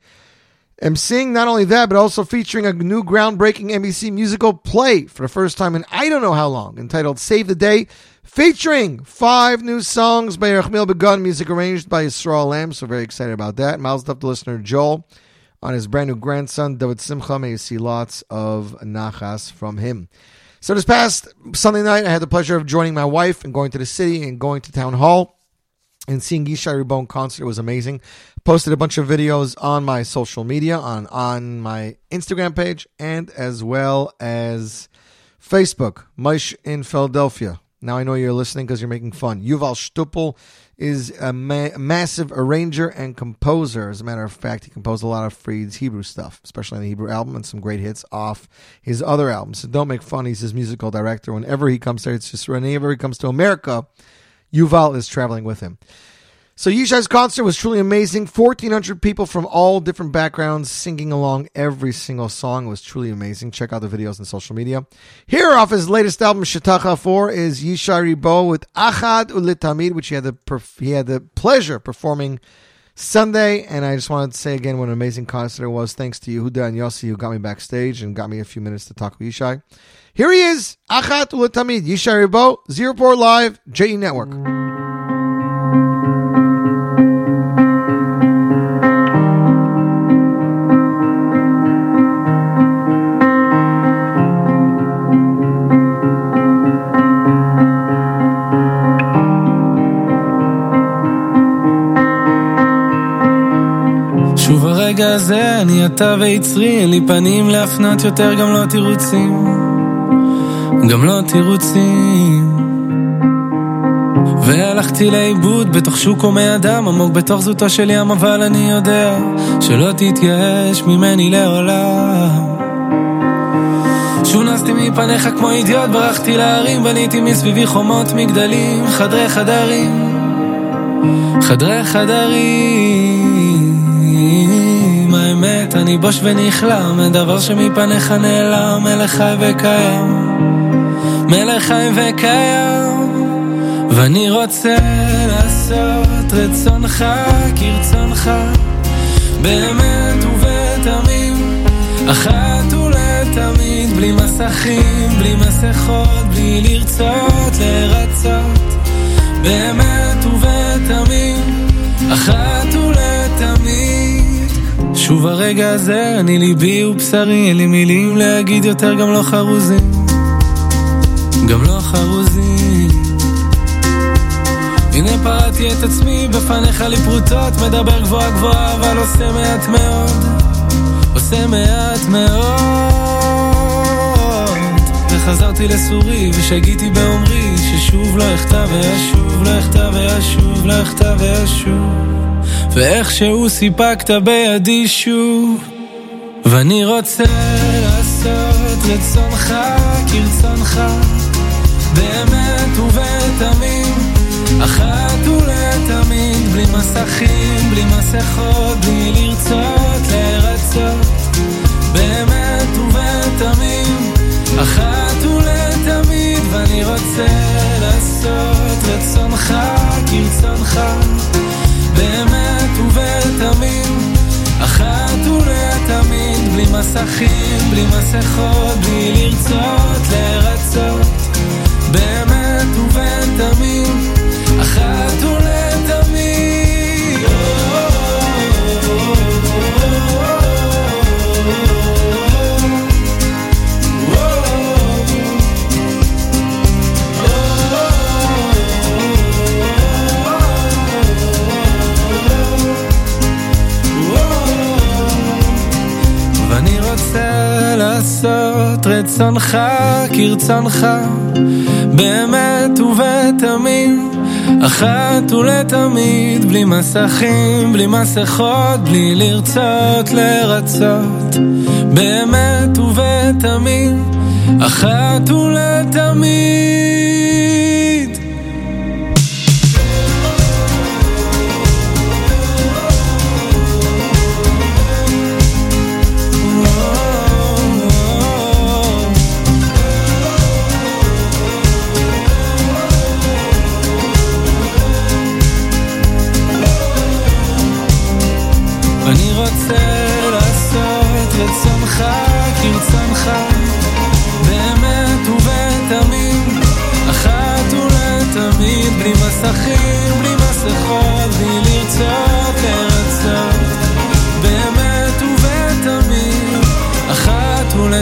emceeing. Not only that, but also featuring a new groundbreaking NBC musical play for the first time in I don't know how long, entitled Save the Day, featuring five new songs by Rachmil Begun, music arranged by Yisrael Lamb. So very excited about that. Mazel tov to listener Joel on his brand new grandson, David Simcha. May you see lots of nachas from him. So this past Sunday night, I had the pleasure of joining my wife and going to the city and going to town hall and seeing Yishai Ribo in concert. It was amazing. Posted a bunch of videos on my social media, on on my Instagram page, and as well as Facebook. Maish in Philadelphia. Now I know you're listening because you're making fun. Yuval Stupel is a ma- massive arranger and composer. As a matter of fact, he composed a lot of Fried's Hebrew stuff, especially on the Hebrew album, and some great hits off his other albums. So don't make fun. He's his musical director. Whenever he comes there, it's just whenever he comes to America, Yuval is traveling with him. So Yishai's concert was truly amazing. 1,400 people from all different backgrounds singing along every single song. Was truly amazing. Check out the videos on social media. Here off his latest album, Shatacha 4, is Yishai Ribo with Achat Ulitamid, which he had the he had the pleasure performing Sunday. And I just wanted to say again what an amazing concert it was. Thanks to Yehuda and Yossi who got me backstage and got me a few minutes to talk with Yishai. Here he is, Achat Ulitamid, Yishai Ribo, Z Report Live, JE Network. שוב הרגע הזה, אני אתה ויצרי, אין לי פנים להפנות יותר, גם לא תירוצים. גם לא תירוצים. והלכתי לאיבוד בתוך שוק הומי אדם, עמוק בתוך זוטו של ים, אבל אני יודע שלא תתייאש ממני לעולם. שונסתי מפניך כמו אידיוט, ברחתי להרים, בניתי מסביבי חומות מגדלים, חדרי חדרים, חדרי חדרים. האמת, אני בוש ונכלם, אין דבר שמפניך נעלם, מלך חי וקיים, מלך חי וקיים, ואני רוצה לעשות רצונך כרצונך, באמת ובתמים, אחת ולתמיד, בלי מסכים, בלי מסכות, בלי לרצות, לרצות. באמת ובתמים, שוב הרגע הזה, אני ליבי ובשרי, אין לי מילים להגיד יותר, גם לא חרוזים. גם לא חרוזים. הנה פרעתי את עצמי, בפניך לי פרוטות, מדבר גבוהה גבוהה, אבל עושה מעט מאוד. עושה מעט מאוד. וחזרתי לסורי, ושגיתי באומרי, ששוב לא אחטא ואשוב, לא אחטא ואשוב, לא אחטא ואשוב. ואיכשהו סיפקת בידי שוב. ואני רוצה לעשות רצונך כרצונך, באמת ובתמים, אחת ולתמיד, בלי מסכים, בלי מסכות, בלי לרצות, לרצות, באמת ובתמים, אחת ולתמיד, ואני רוצה לעשות רצונך כרצונך, מסכים, בלי מסכות, בלי לרצות, לרצות, רצונך כרצונך, באמת ובתמים, אחת ולתמיד, בלי מסכים, בלי מסכות, בלי לרצות לרצות, באמת ובתמים, אחת ולתמיד.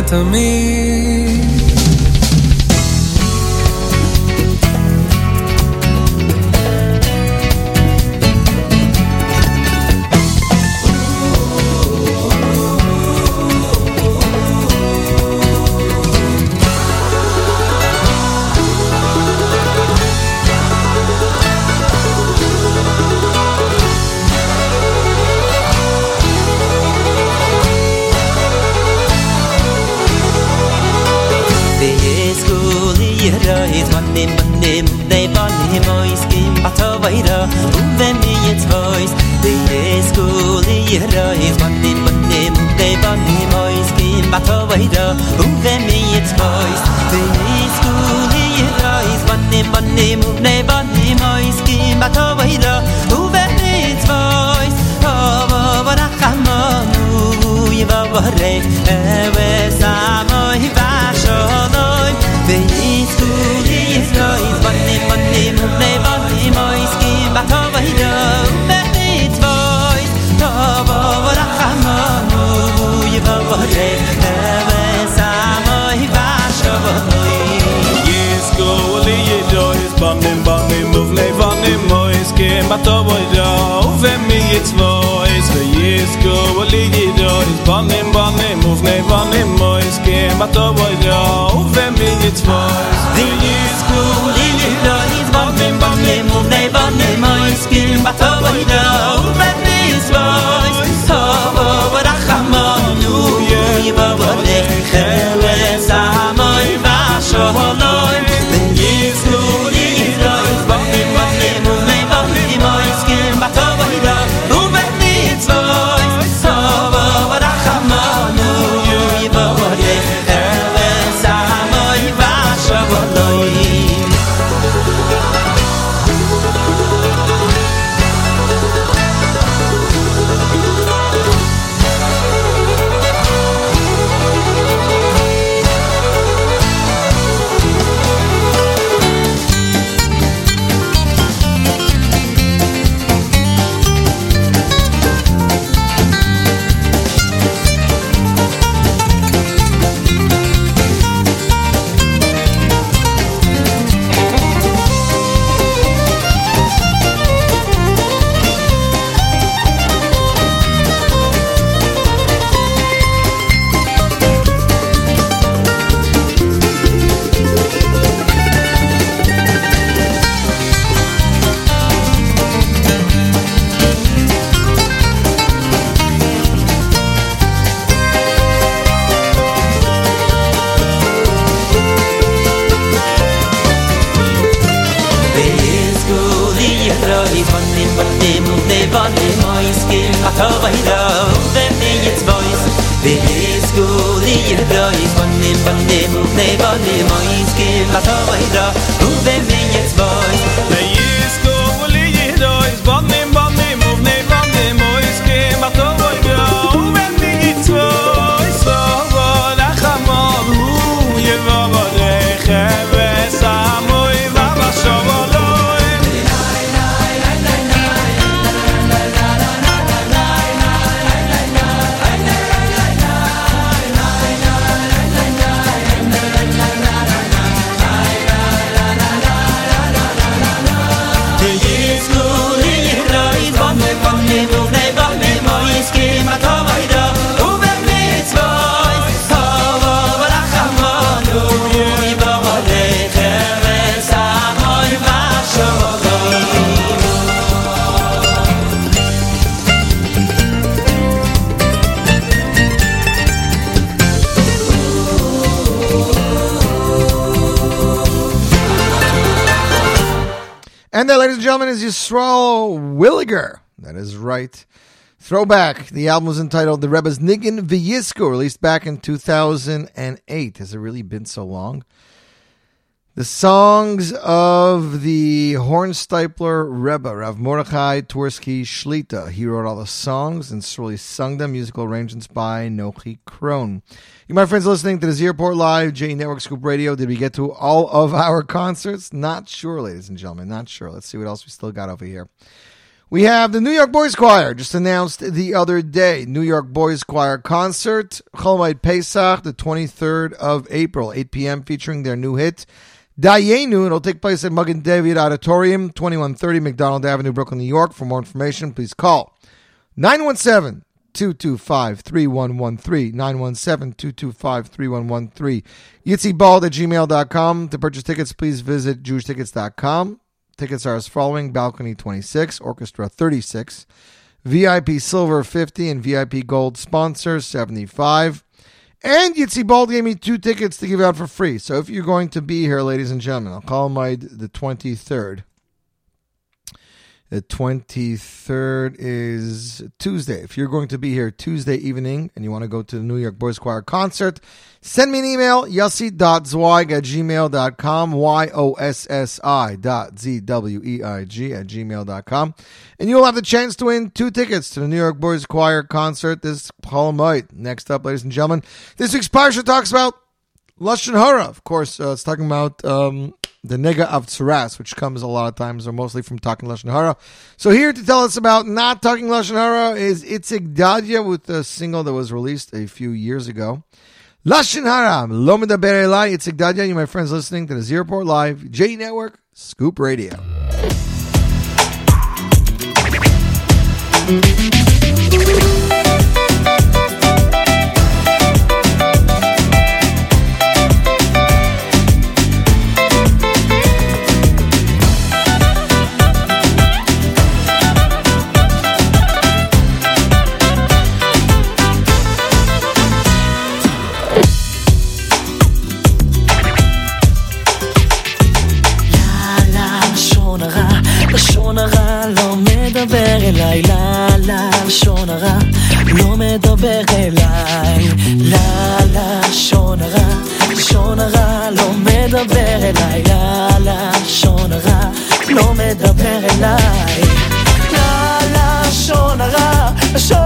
אחת बाटोबाहिर उभ्यामी छोइस त्यही school Royce भन्ने भन्ने मुख नै भन्ने मैस्किन बाटोबाहिर bonim bonim muv le bonim moys ke mato boy jo ve mi its voys ve yes go ali ge do is bonim bonim muv le bonim moys ke mato boy jo ve mi its voys ve yes go ali ge do is bonim bonim muv le bonim moys ke mato boy jo ve mi its voys so bo da khamon u ye ba bo de Throwback. The album was entitled The Rebbe's Niggin V'Yisco, released back in 2008. Has it really been so long? The songs of the Hornosteipler Rebbe, Rav Mordechai Twersky Shlita. He wrote all the songs and Surely sung them. Musical arrangements by Nochi Krohn. You, my friends, listening to the Z Report Live, J Network Scoop Radio. Did we get to all of our concerts? Not sure, ladies and gentlemen. Not sure. Let's see what else we still got over here. We have the New York Boys Choir, just announced the other day. New York Boys Choir concert, Chol Hamoed Pesach, the 23rd of April, 8 p.m., featuring their new hit, Dayenu. It'll take place at Magen David Auditorium, 2130 McDonald Avenue, Brooklyn, New York. For more information, please call 917 225 3113. 917 225 3113. YitziBald at gmail.com. To purchase tickets, please visit jewishtickets.com. Tickets are as following Balcony 26, Orchestra 36, VIP Silver 50, and VIP Gold Sponsor 75. And Yitzi Bald gave me two tickets to give out for free. So if you're going to be here, ladies and gentlemen, I'll call my the 23rd. The 23rd is Tuesday. If you're going to be here Tuesday evening and you want to go to the New York Boys Choir concert, send me an email, yossi.zweig at gmail.com, Y-O-S-S-I dot Z-W-E-I-G at gmail.com. And you'll have the chance to win two tickets to the New York Boys Choir concert this Chol Hamoed. Next up, ladies and gentlemen, this week's Parsha talks about Lashon Hara. Of course, uh, it's talking about um, the Nega of Tsaras, which comes a lot of times or mostly from talking Lashon Hara. So here to tell us about not talking Lashon Hara is Itzik Dadia with a single that was released a few years ago. Lashon Hara, Lo Medaber Elai, Itzik Dadia. You, my friends, listening to the Z Report Live, J Network, Scoop Radio. אליי, לה, לשון הרע לא מדבר אליי, לה, לשון הרע, לשון הרע לא מדבר אליי, לה, לשון הרע לא מדבר אליי, לה, לשון הרע, לשון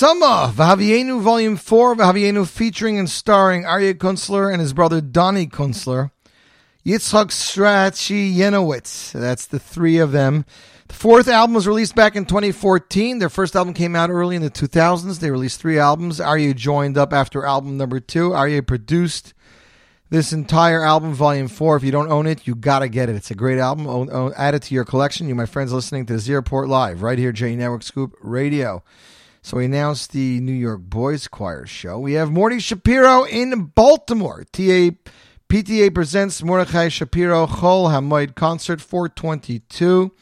Summer, Vahavienu Volume 4, Vahavienu featuring and starring Arya Kunstler and his brother Donnie Kunstler. Yitzhak Strachi Yenowitz. That's the three of them. The fourth album was released back in 2014. Their first album came out early in the 2000s. They released three albums. Arya joined up after album number two. Arya produced this entire album, Volume 4. If you don't own it, you got to get it. It's a great album. Own, own, add it to your collection. You, my friends, listening to Z Report Live right here, J Network Scoop Radio. So we announced the New York Boys Choir show. We have Morty Shapiro in Baltimore. TA PTA presents Mordechai Shapiro Chol Hamoed Concert 422.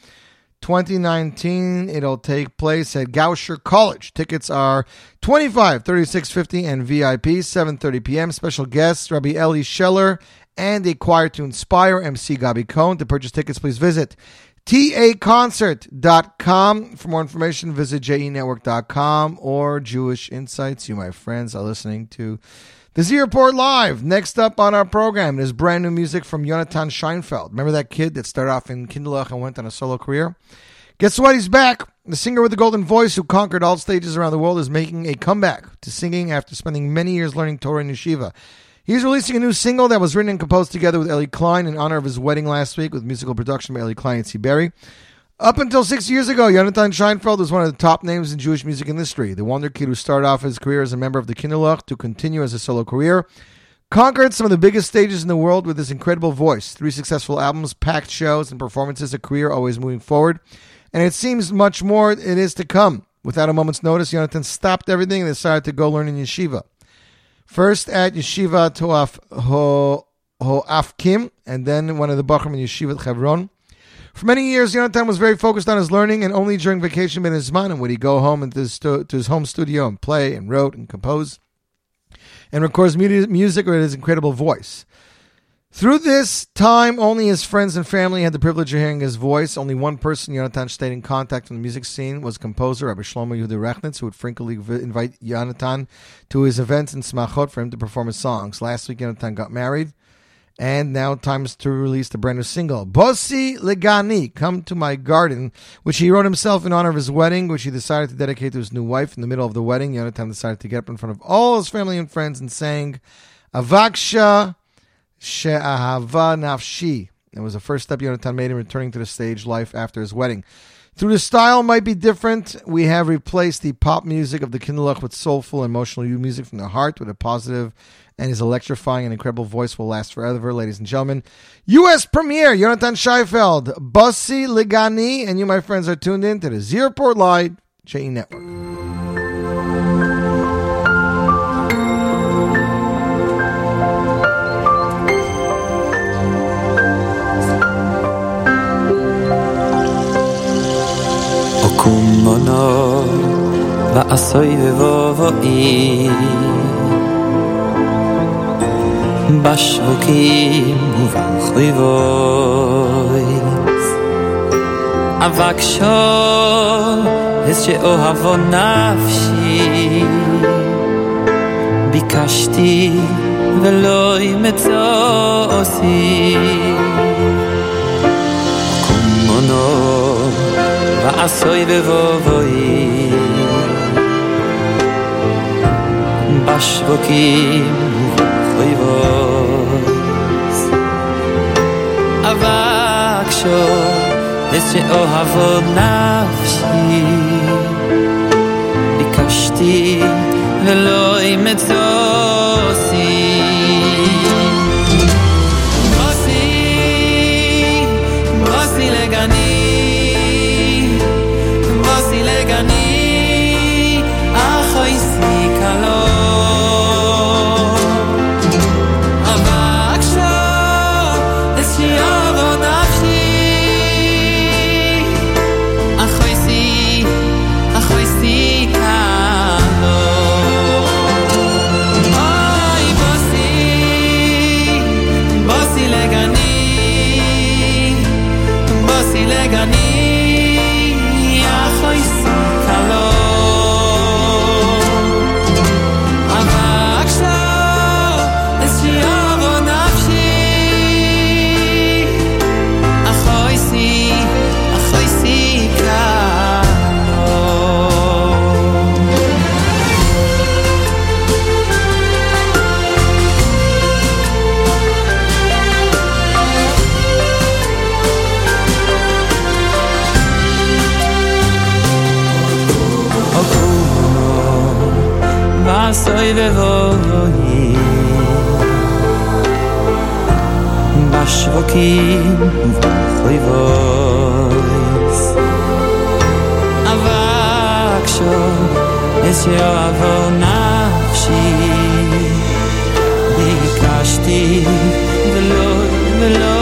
2019 it'll take place at Goucher College. Tickets are 25, 36.50 and VIP 7:30 p.m. Special guests Rabbi Eli Scheller and a choir to inspire MC Gabi Cohn. To purchase tickets please visit taconcert.com. For more information visit jenetwork.com or Jewish Insights. You my friends are listening to the Z Report Live. Next up on our program is brand new music from Jonathan Scheinfeld. Remember that kid that started off in Kinderlach and went on a solo career? Guess what? He's back. The singer with the golden voice who conquered all stages around the world is making a comeback to singing after spending many years learning Torah and yeshiva. He's releasing a new single that was written and composed together with Ellie Klein in honor of his wedding last week with musical production by Ellie Klein and C. Berry. Up until six years ago, Jonathan Scheinfeld was one of the top names in Jewish music industry. The wonder kid who started off his career as a member of the Kinderlach to continue as a solo career, conquered some of the biggest stages in the world with his incredible voice. Three successful albums, packed shows, and performances, a career always moving forward. And it seems much more it is to come. Without a moment's notice, Jonathan stopped everything and decided to go learn in yeshiva. First at Yeshiva Toaf Ho Hoafkim, and then one of the Bachram in Yeshiva Hebron. For many years, Yonatan was very focused on his learning, and only during vacation in his man would he go home into his, to his home studio and play and wrote and compose and records mu- music with his incredible voice. Through this time, only his friends and family had the privilege of hearing his voice. Only one person Jonathan stayed in contact in the music scene was composer Rabbi Shlomo Yehuda Rechnitz, who would frequently invite Jonathan to his events in Smachot for him to perform his songs. Last week, Jonathan got married, and now time is to release the brand new single, Bossi Legani, Come to My Garden, which he wrote himself in honor of his wedding, which he decided to dedicate to his new wife. In the middle of the wedding, Jonathan decided to get up in front of all his family and friends and sang, Avaksha She'ahava Nafshi. It was the first step Yonatan made in returning to the stage life after his wedding. Through the style might be different, we have replaced the pop music of the Kinderlach with soulful, emotional music from the heart with a positive and his electrifying and incredible voice will last forever, ladies and gentlemen. U.S. premiere, Jonathan Scheinfeld, Bussy Ligani, and you, my friends, are tuned in to the Z Report Live, JE Network. Va'asoi vevovoi בשווקים וברחובות אבק שור es שאוהבו נפשי ביקשתי ולא ימצאוסי קומונו ועשוי ובובוי בשווקים ובברחובות אבק שור es שאוהבו נפשי. ביקשתי ולא ימצאוסי oi ve voi bash voki voi voi avak sho es yo avona shi dikashti de velo lo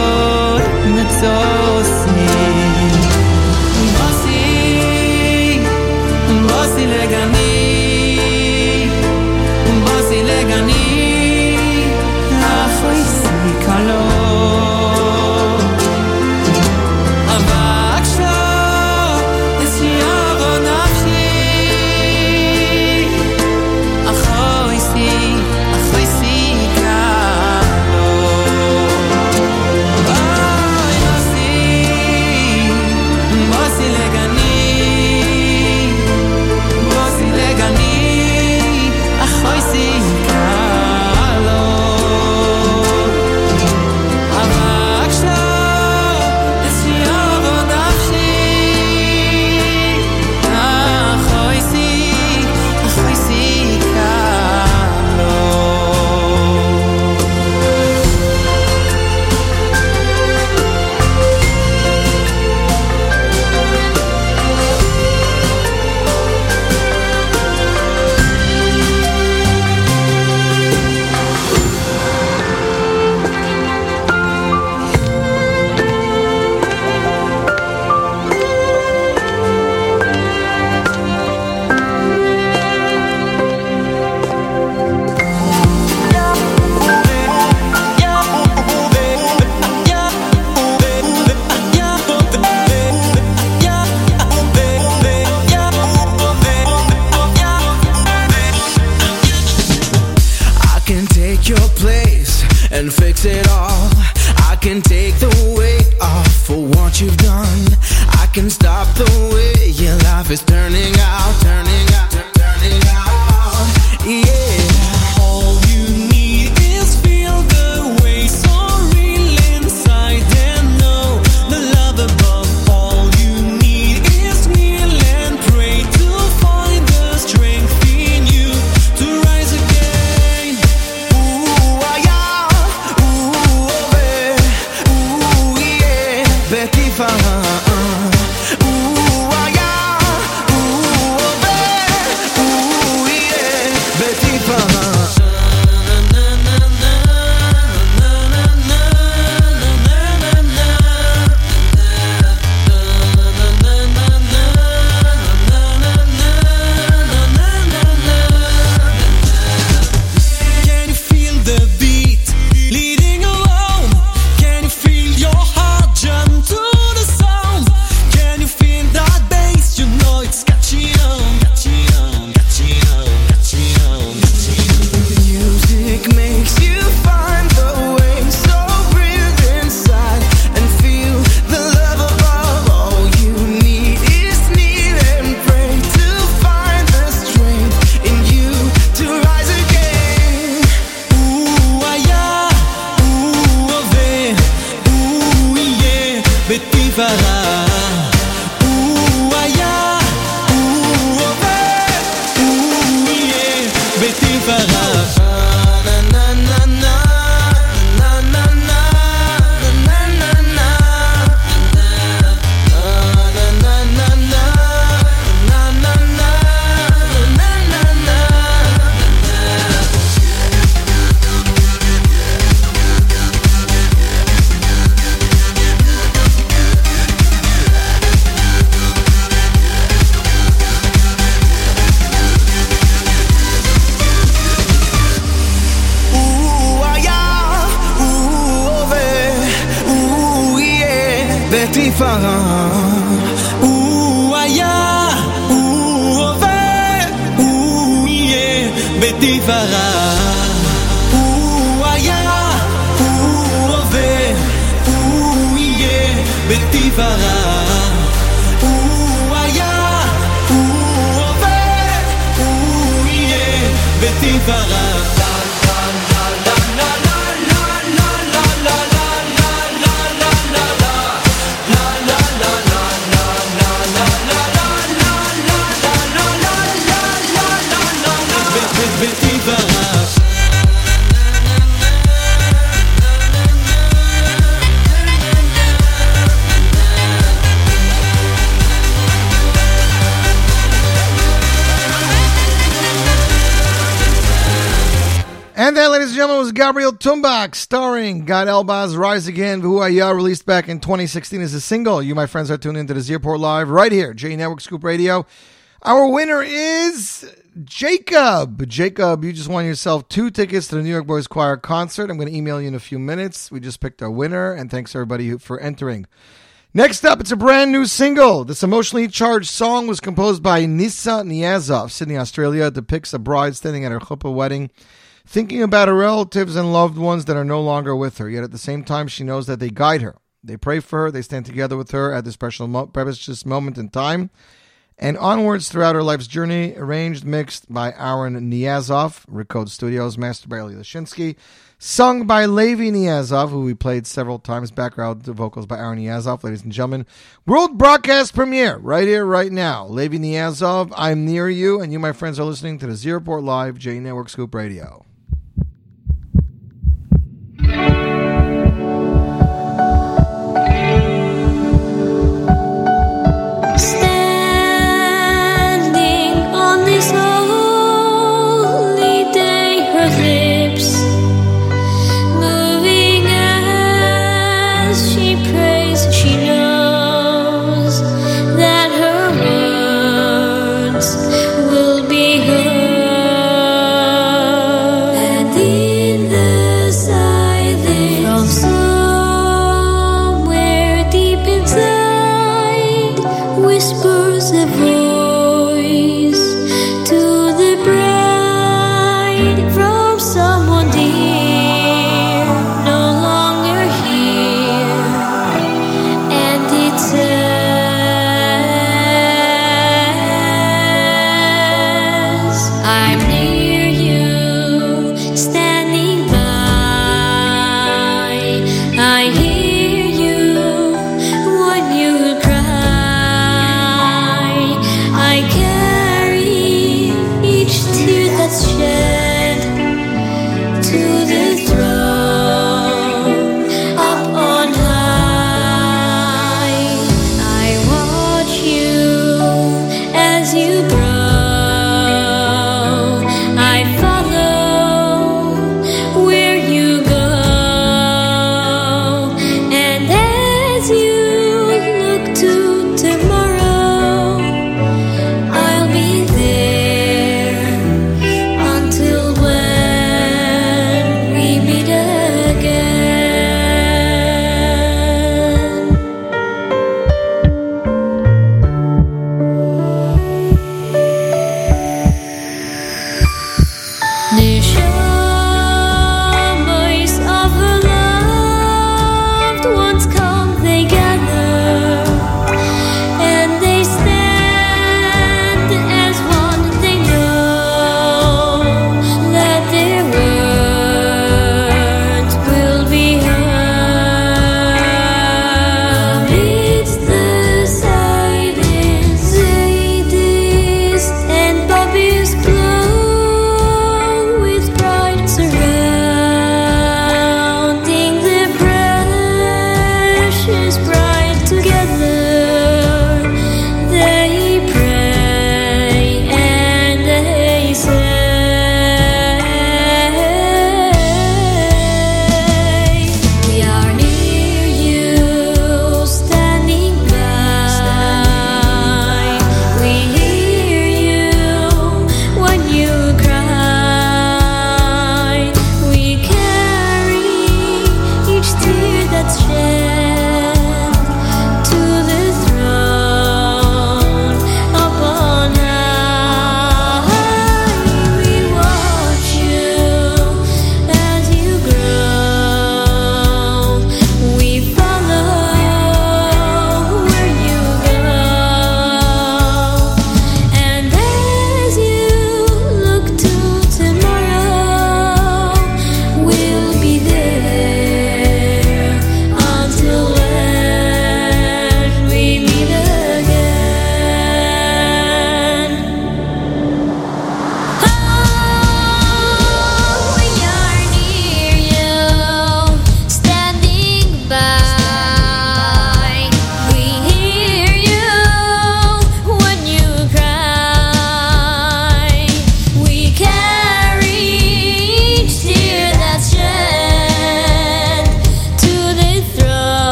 Tumbach, starring Gad Elbaz, Rise Again, Vuaya, released back in 2016 as a single. You, my friends, are tuned into the Z Report Live right here, J Network Scoop Radio. Our winner is Jacob. Jacob, you just won yourself two tickets to the New York Boys Choir concert. I'm going to email you in a few minutes. We just picked our winner, and thanks everybody for entering. Next up, it's a brand new single. This emotionally charged song was composed by Nissa Niazov, Sydney, Australia. It depicts a bride standing at her chuppah wedding, thinking about her relatives and loved ones that are no longer with her. Yet at the same time, she knows that they guide her. They pray for her. They stand together with her at this special, precious moment in time. And onwards throughout her life's journey, arranged, mixed by Aaron Niazov, Recode Studios, mastered by Eli Lashinsky, sung by Levi Niazov, who we played several times, background vocals by Aaron Niazov, ladies and gentlemen. World broadcast premiere, right here, right now. Levi Niazov, I'm near you, and you, my friends, are listening to the Z Report Live J Network Scoop Radio. Standing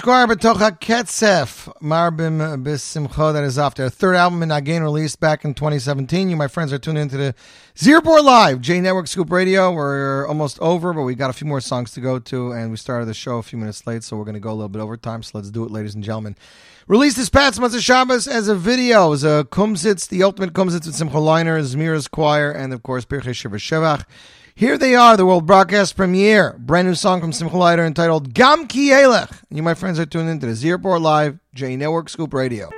is New York Choir Betocha Ketzef, Marbim Bisimcha. That is off their third album in Again, released back in 2017. You, my friends, are tuned into the Z Report Live, J Network Scoop Radio. We're almost over, but we got a few more songs to go to, and we started the show a few minutes late, so we're going to go a little bit over time. So let's do it, ladies and gentlemen. Released this past month of Shabbos as a video. Was a Kumsitz, the ultimate Kumsitz with Simcha Leiner, Zmira's Choir, and of course, Pirchei Shiva Shevach. Here they are, the world broadcast premiere. Brand new song from Simcha Leiner entitled Gam Ki Eilech. You, my friends, are tuned into the Z Report Live, J Network Scoop Radio.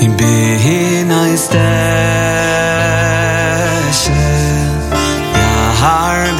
In behina ist ya har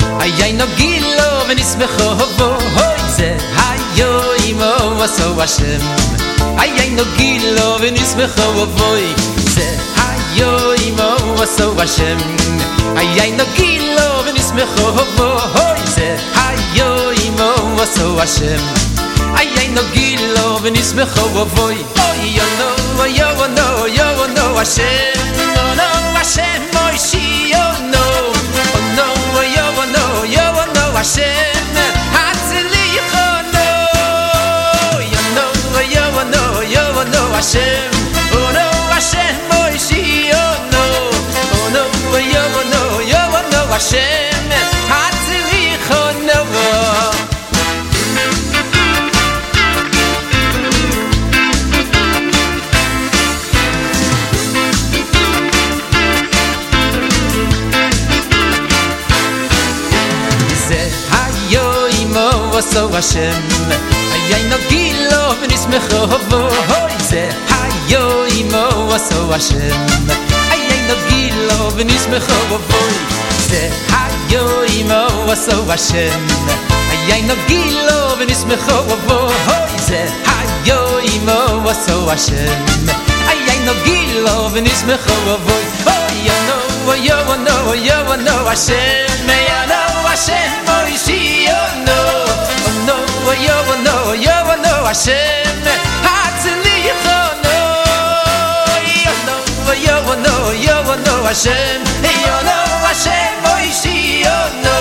השם היין נוגילו ונשמחו בו אוי זה היום עשו השם היין נוגילו ונשמחו בו זה היום עשו Hashem Ayay no gilo v'nismecho Hoy ze hayo imo Oso Hashem Ayay no gilo v'nismecho Hoy yo no yo no yo no Hashem No no Hashem Oy shi yo no Hashem hat zeli yo no yo no yo wonder wasen o no wasen moisi o oh no. So oh oh no yo wonder yo wonder wasen hat עמו עשו השם היי נוגילו ונשמחו בו אוי זה היו עמו עשו השם היי נוגילו ונשמחו בו זה היו עמו עשו השם היי נוגילו ונשמחו בו אוי זה היו עמו עשו השם היי נוגילו ונשמחו בו אוי ינו ינו ינו השם ינו Hashem Moishi no no yo no yo no Hashem Hatzli no yo no yo no wo yo wo no yo no a shem hat in di yo no yo no wo yo wo no a shem yo no a shem wo ishi yo no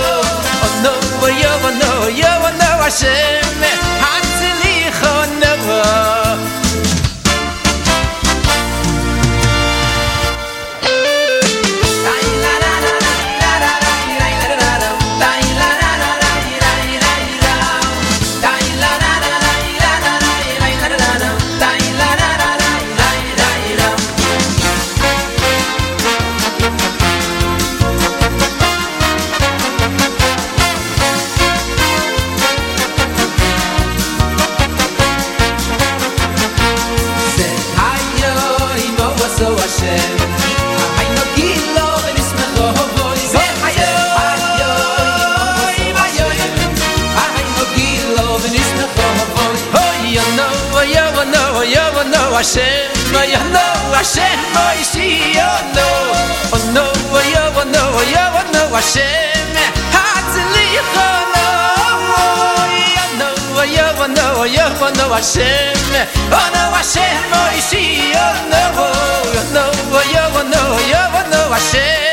o no wo a shem hat in di yo no Hashem, I know Hashem, I see you know. Oh no, yo, no, yo, no, Hashem, Hatzli no. Oh no, yo, no, yo, no, Hashem, oh no, Hashem, I see you know. Oh no, yo, no, yo, no, Hashem,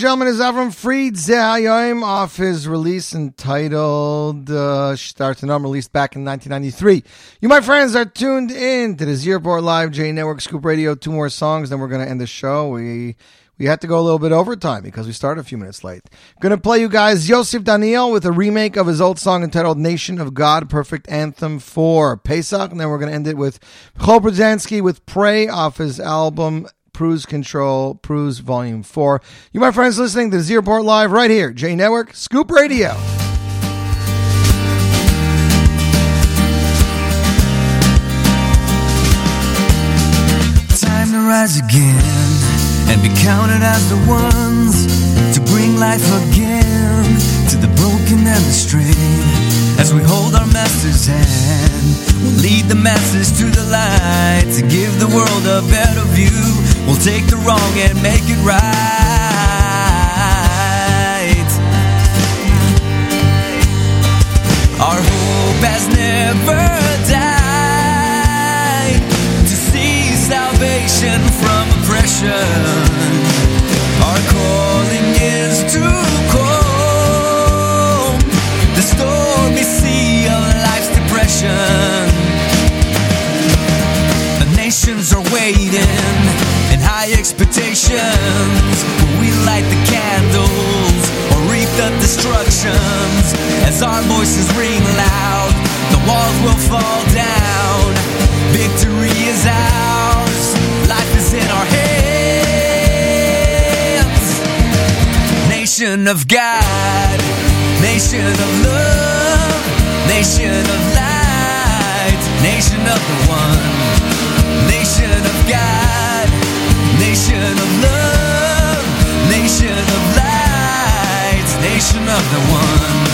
Gentlemen, is Avram Fried Zehayim off his release entitled uh, Start Numb, released back in 1993. You, my friends, are tuned in to the Z Report Live J Network Scoop Radio. Two more songs, then we're going to end the show. We we had to go a little bit overtime because we started a few minutes late. Going to play you guys Yosef Daniel with a remake of his old song entitled Nation of God, perfect anthem for Pesach. And then we're going to end it with Chol Pruzansky with Pray off his album Cruise Control, Cruise Volume 4. You, my friends, listening to Z Report Live right here, J Network, Scoop Radio. Time to rise again and be counted as the ones to bring life again to the broken and the strayed. As we hold our master's hand, we'll lead the masses to the light to give the world a better view. We'll take the wrong and make it right. Our hope has never died to see salvation from oppression. Our calling is to depression. The nations are waiting in high expectations We light the candles or reap the destructions. As our voices ring loud, the walls will fall down. Victory is ours. Life is in our hands. Nation of God, nation of love, nation of light, nation of the one, nation of God, nation of love, nation of light, nation of the one,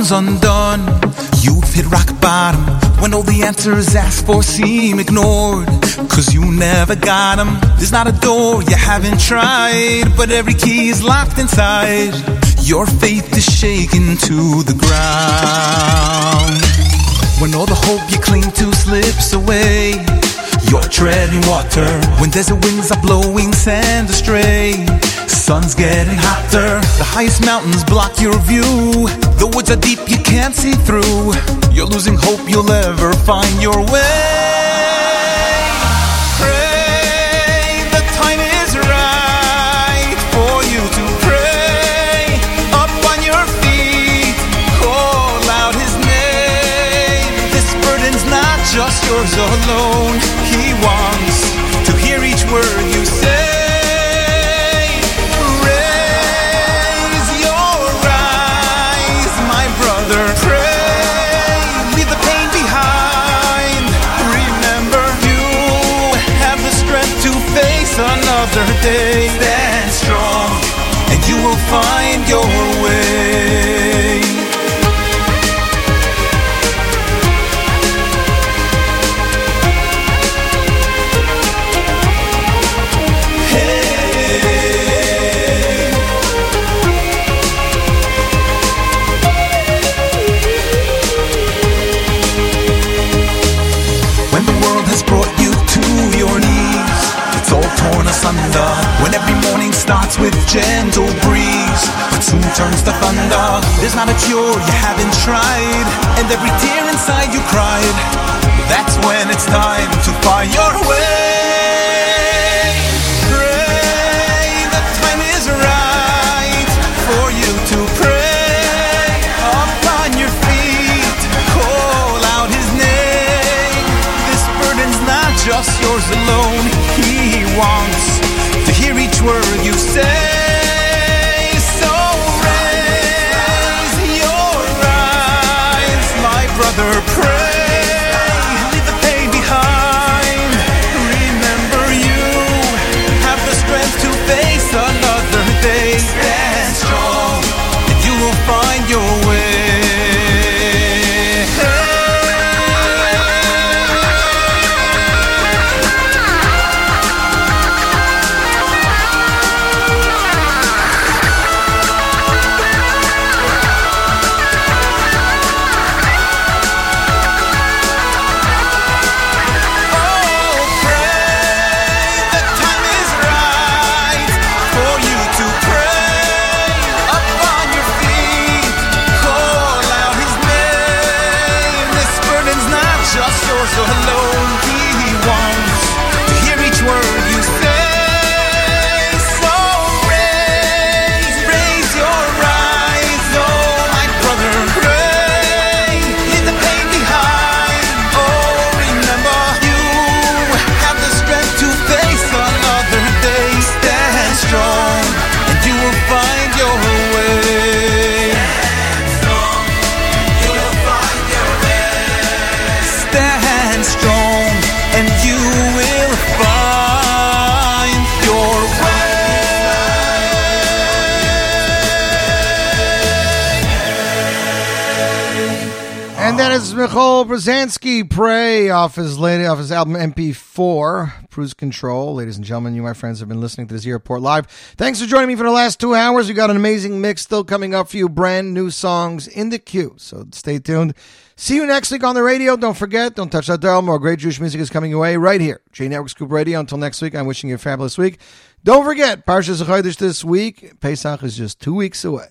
comes undone, you've hit rock bottom. When all the answers asked for seem ignored, cause you never got them. There's not a door you haven't tried, but every key is locked inside. Your faith is shaken to the ground. When all the hope you cling to slips away, you're treading water. When desert winds are blowing sand astray, sun's getting hotter. The highest mountains block your view. The woods are deep, you can't see through. You're losing hope you'll ever find your way. Pray the time is right for you to pray. Up on your feet, call out his name. This burden's not just yours alone. He wants to hear each word day. Stand strong, and you will find starts with gentle breeze, but soon turns to thunder. There's not a cure you haven't tried, and every tear inside you cried. That's when it's time to find your way. Pray the time is right for you to pray upon your feet. Call out his name. This burden's not just yours alone. He wants to hear each word you say. Is Michoel Pruzansky, Pray, off his lady, off his album MP4, Cruise Control. Ladies and gentlemen, you, my friends, have been listening to this Airport Live. Thanks for joining me for the last two hours. We got an amazing mix still coming up for you, brand new songs in the queue. So stay tuned. See you next week on the radio. Don't forget, don't touch that dial. More great Jewish music is coming your way right here. J Network Scoop Radio. Until next week, I'm wishing you a fabulous week. Don't forget, Parshas Chodesh this week. Pesach is just two weeks away.